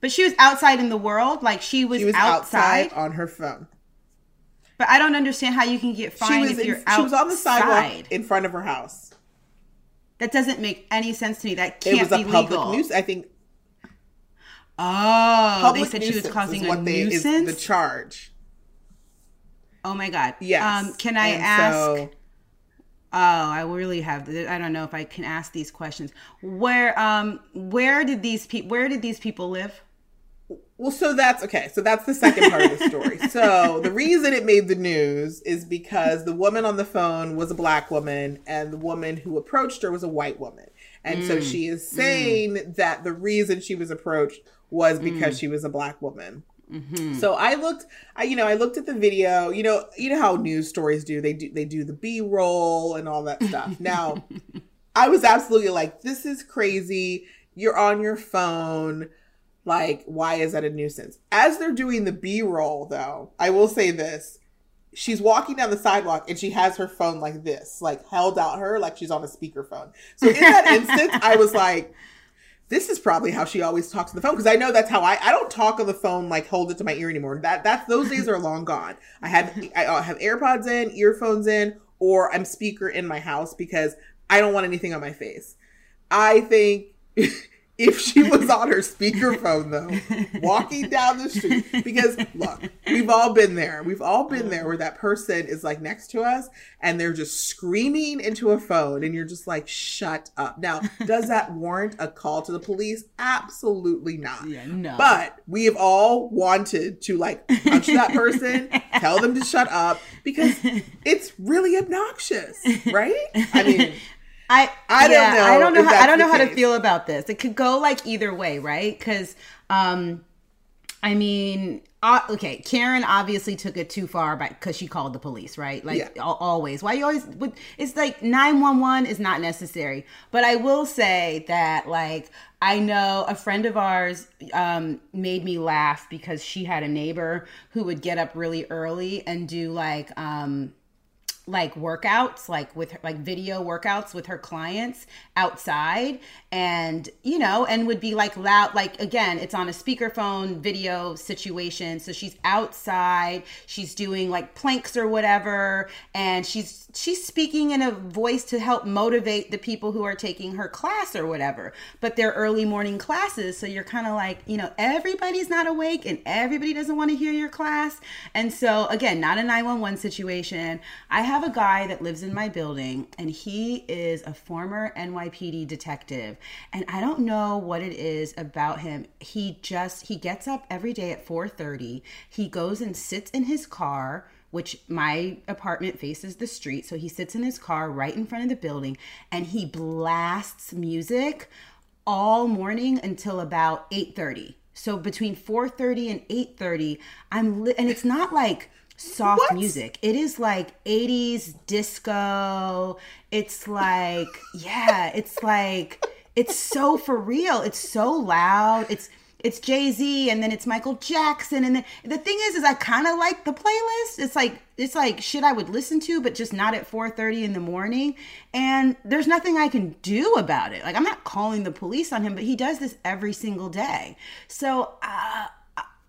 but she was outside in the world. Like she was, She was outside. outside on her phone. But I don't understand how you can get fined She was, if you're she outside. was on the sidewalk in front of her house. That doesn't make any sense to me. That can't was a be public legal. nuisance. I think Oh, public they said she was causing a what they is nuisance. the charge. oh my god. Yes. Um, can I And ask? so- Oh, I really have. I don't know if I can ask these questions. Where, um, where did these people? Where did these people live? Well, so that's okay. So that's the second part of the story. So the reason it made the news is because the woman on the phone was a black woman and the woman who approached her was a white woman. And so mm, she is mm. saying that the reason she was approached was mm. because she was a black woman. Mm-hmm. So I looked, I you know, I looked at the video. You know, you know how news stories do. They do they do the B roll and all that stuff. Now, I was absolutely like, this is crazy. You're on your phone. Like, why is that a nuisance? As they're doing the B roll, though, I will say this. She's walking down the sidewalk and she has her phone like this, like held out her, like she's on a speakerphone. So in that instance, I was like, this is probably how she always talks on the phone because I know that's how I I don't talk on the phone like hold it to my ear anymore. That that's those days are long gone. I had I uh, have AirPods in, earphones in, or I'm speaker in my house because I don't want anything on my face. I think if she was on her speakerphone though, walking down the street, because look, we've all been there. We've all been there where that person is like next to us and they're just screaming into a phone and you're just like, shut up. Now, does that warrant a call to the police? Absolutely not. Yeah, no. But we have all wanted to like punch that person, tell them to shut up because it's really obnoxious, right? I mean, I I don't know I don't know. How, I don't know how to feel about this. It could go like either way, right? Because, um, I mean, uh, okay, Karen obviously took it too far by because she called the police, right? Like Yeah. al- always. Why you always? would- It's like nine one one is not necessary. But I will say that like I know a friend of ours um, made me laugh because she had a neighbor who would get up really early and do like. Um, like workouts like with like video workouts with her clients outside. And you know and would be like loud like again it's on a speakerphone video situation. So she's outside. She's doing like planks or whatever. And she's she's speaking in a voice to help motivate the people who are taking her class or whatever. But they're early morning classes. So you're kind of like you know everybody's not awake and everybody doesn't want to hear your class. And so again not a 911 situation. I have a guy that lives in my building and he is a former nypd detective and i don't know what it is about him he just he gets up every day at 4.30 he goes and sits in his car which my apartment faces the street. So he sits in his car right in front of the building and he blasts music all morning until about 8:30. So between 4:30 and 8:30, I'm li- and it's not like soft What? music. It is like 80s disco. It's like yeah, it's like it's so for real. It's so loud. It's it's Jay Z and then it's Michael Jackson and then the thing is is I kind of like the playlist. It's like it's like shit I would listen to, but just not at 4:30 in the morning. And there's nothing I can do about it. Like I'm not calling the police on him, but he does this every single day. So uh,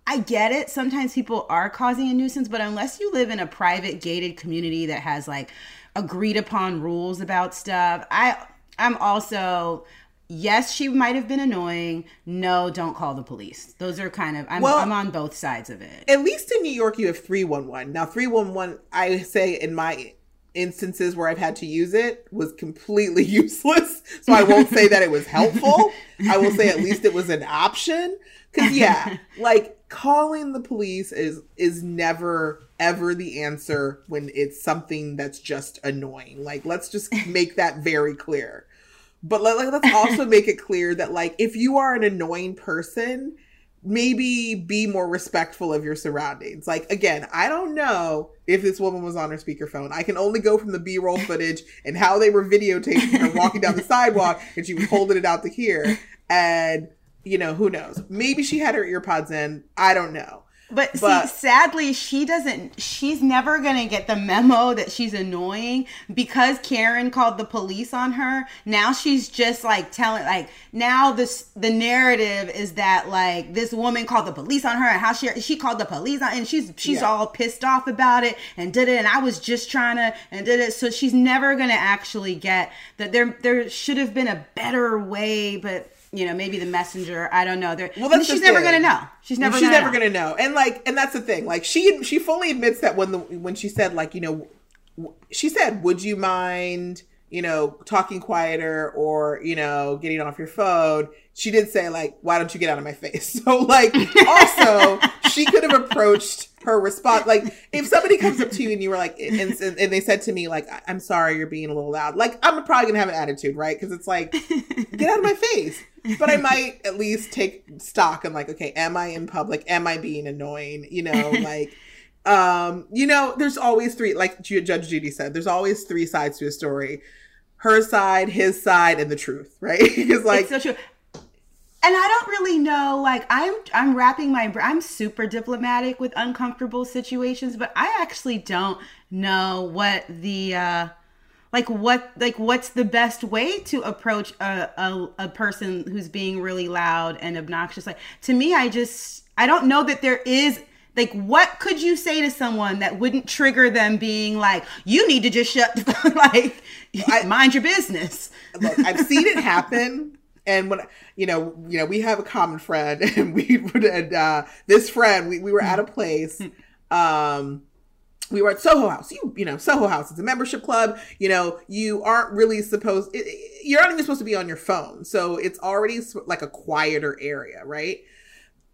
I get it. Sometimes people are causing a nuisance, but unless you live in a private gated community that has like agreed upon rules about stuff, I I'm also yes, she might have been annoying. No, don't call the police. Those are kind of I'm, Well- I'm on both sides of it. At least in New York, you have 311. Now, 311, I say in my instances where I've had to use it was completely useless. So I won't say that it was helpful. I will say at least it was an option. Cause yeah, like calling the police is, is never ever the answer when it's something that's just annoying. Like, let's just make that very clear. But let, like, let's also make it clear that like if you are an annoying person, maybe be more respectful of your surroundings. Like again, I don't know if this woman was on her speakerphone. I can only go from the B-roll footage and how they were videotaping her walking down the sidewalk and she was holding it out to hear. And you know, who knows? Maybe she had her earpods in. I don't know. But, But- see, sadly, she doesn't. She's never gonna get the memo that she's annoying because Karen called the police on her. Now she's just like telling, like now this the narrative is that like this woman called the police on her and how she she called the police on and she's she's Yeah. all pissed off about it and did it and I was just trying to and did it. So she's never gonna actually get that. There there should have been a better way, but. You know, maybe the messenger. I don't know. There, Well, that's she's never gonna know. She's never. she's gonna never know. gonna know and like and that's the thing like she she fully admits that when the when she said like you know w- she said would you mind you know talking quieter or you know getting off your phone she did say like why don't you get out of my face so like also she could have approached her response like if somebody comes up to you and you were like and, and, and they said to me like i'm sorry you're being a little loud like i'm probably gonna have an attitude right because it's like get out of my face but i might at least take stock and like okay am i in public am i being annoying you know like um you know there's always three like Ju- judge judy said there's always three sides to a story her side his side and the truth right it's like it's so true. And I don't really know. Like I'm, I'm wrapping my. I'm super diplomatic with uncomfortable situations, but I actually don't know what the, uh like what, like what's the best way to approach a, a a person who's being really loud and obnoxious. Like to me, I just, I don't know that there is. Like, what could you say to someone that wouldn't trigger them being like, "You need to just shut, the like, I- mind your business." look, I've seen it happen. And when you know, you know, we have a common friend, and we would, and uh, this friend, we, we were at a place. Um, we were at Soho House. You, you know, Soho House. It's a membership club. You know, you aren't really supposed. You're not even supposed to be on your phone, so it's already like a quieter area, right?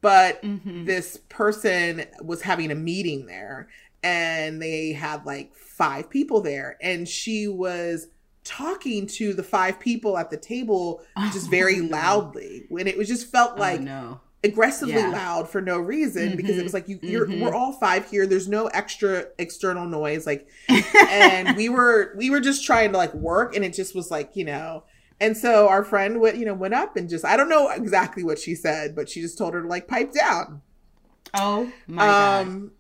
But mm-hmm. this person was having a meeting there, and they had like five people there, and she was talking to the five people at the table oh just very Oh, no. loudly when it was just felt oh like oh, no. Aggressively Yeah. loud for no reason because it was like you you're mhm. we're all five here there's no extra external noise like and we were we were just trying to like work and it just was like you know and so our friend went you know went up and just i don't know exactly what she said but she just told her to like pipe down Oh my god. um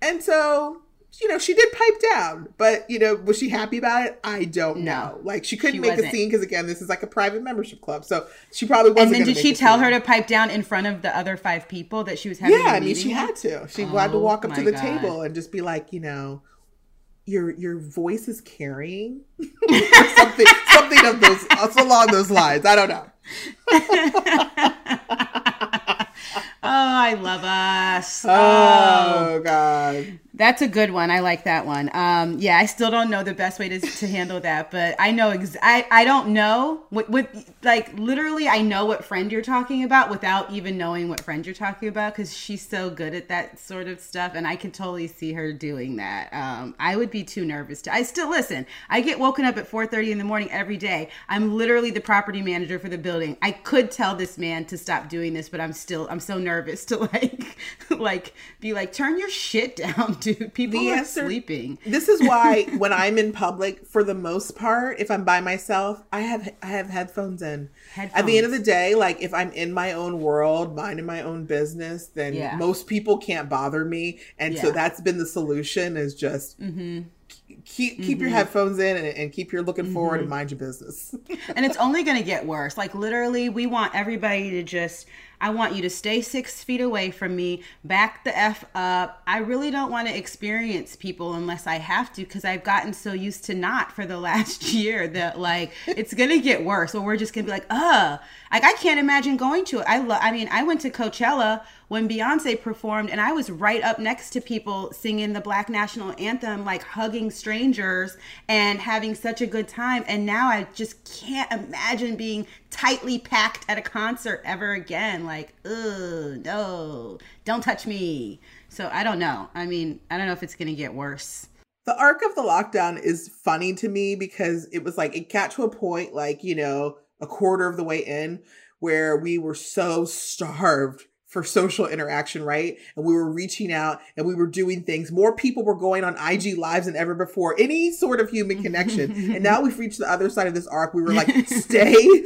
and so you know she did pipe down but you know was she happy about it i don't No. know like she couldn't She make wasn't. a scene because again this is like a private membership club so she probably wasn't And then did she tell her to pipe down in front of the other five people that she was having? yeah, I mean, she had to. She had to Oh, walk up to oh the God. table and just be like, you know, your your voice is carrying, something, something of those, along those lines. I don't know. Oh, I love us. Oh, Oh God, that's a good one. I like that one. Um, yeah, I still don't know the best way to, to handle that, but I know. Ex- I I don't know what what like literally. I know what friend you're talking about without even knowing what friend you're talking about because she's so good at that sort of stuff, and I can totally see her doing that. Um, I would be too nervous to. I still listen. I get woken up at 4:30 in the morning every day. I'm literally the property manager for the building. I could tell this man to stop doing this, but I'm still I'm so nervous to like like be like turn your shit down, dude. People The are answer- sleeping. This is why when I'm in public, for the most part, if I'm by myself, I have I have headphones in. At the end of the day, like if I'm in my own world, minding my own business, then Yeah. most people can't bother me. And so that's been the solution is just Mm-hmm. keep keep your headphones in and, and keep your looking forward and mind your business. and it's only going to get worse. Like literally, we want everybody to just. I want you to stay six feet away from me. Back the f up. I really don't want to experience people unless I have to, because I've gotten so used to not for the last year that like it's gonna get worse. Or we're just gonna be like, uh, like I can't imagine going to it. I love. I mean, I went to Coachella when Beyonce performed, and I was right up next to people singing the Black National Anthem, like hugging strangers and having such a good time. And now I just can't imagine being tightly packed at a concert ever again. Like, ugh, no, don't touch me. So I don't know. I mean, I don't know if it's gonna get worse. the arc of the lockdown is funny to me because it was like it got to a point like you know a quarter of the way in where we were so starved for social interaction right and we were reaching out and we were doing things more people were going on ig lives than ever before any sort of human connection and now we've reached the other side of this arc we were like stay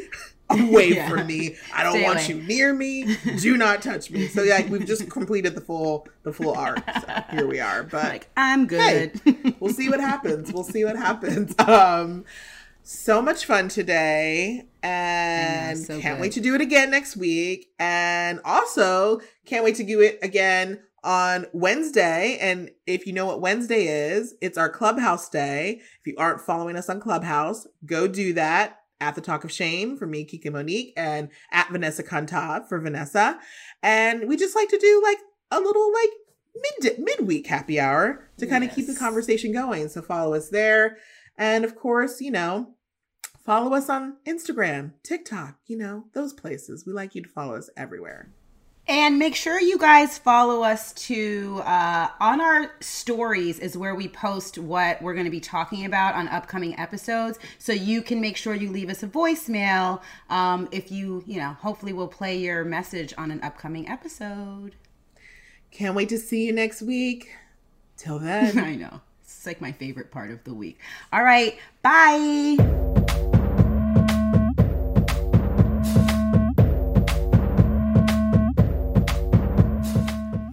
away Yeah. from me i don't Stay want away. you near me do not touch me so yeah we've just completed the full the full arc so here we are but Like, I'm hey, good. we'll see what happens. We'll see what happens. Um, so much fun today, and so can't good. wait to do it again next week. And also, can't wait to do it again on Wednesday. And if you know what Wednesday is, it's our Clubhouse day. If you aren't following us on Clubhouse, go do that. At the Talk of Shame for me, Kiki Monique, and at Vanessa Cantave for Vanessa. And we just like to do like a little like mid midweek happy hour to kind of keep the conversation going. So follow us there. And of course, you know, follow us on Instagram, TikTok, you know, those places. We like you to follow us everywhere. And make sure you guys follow us to uh, on our stories is where we post what we're going to be talking about on upcoming episodes. So you can make sure you leave us a voicemail um, if you, you know, hopefully we'll play your message on an upcoming episode. Can't wait to see you next week. Till then. I know. It's like my favorite part of the week. All right. Bye.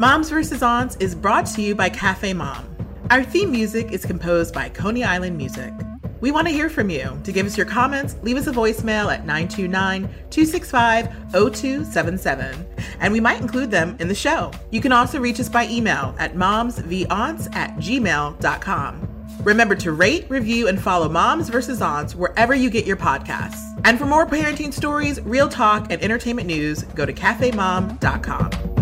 Moms vs. Aunts is brought to you by Cafe Mom. Our theme music is composed by Coney Island Music. We want to hear from you. To give us your comments, leave us a voicemail at 929 265 0277, and we might include them in the show. You can also reach us by email at momsvaunts at gmail.com. Remember to rate, review, and follow Moms vs. Aunts wherever you get your podcasts. And for more parenting stories, real talk, and entertainment news, go to cafemom.com.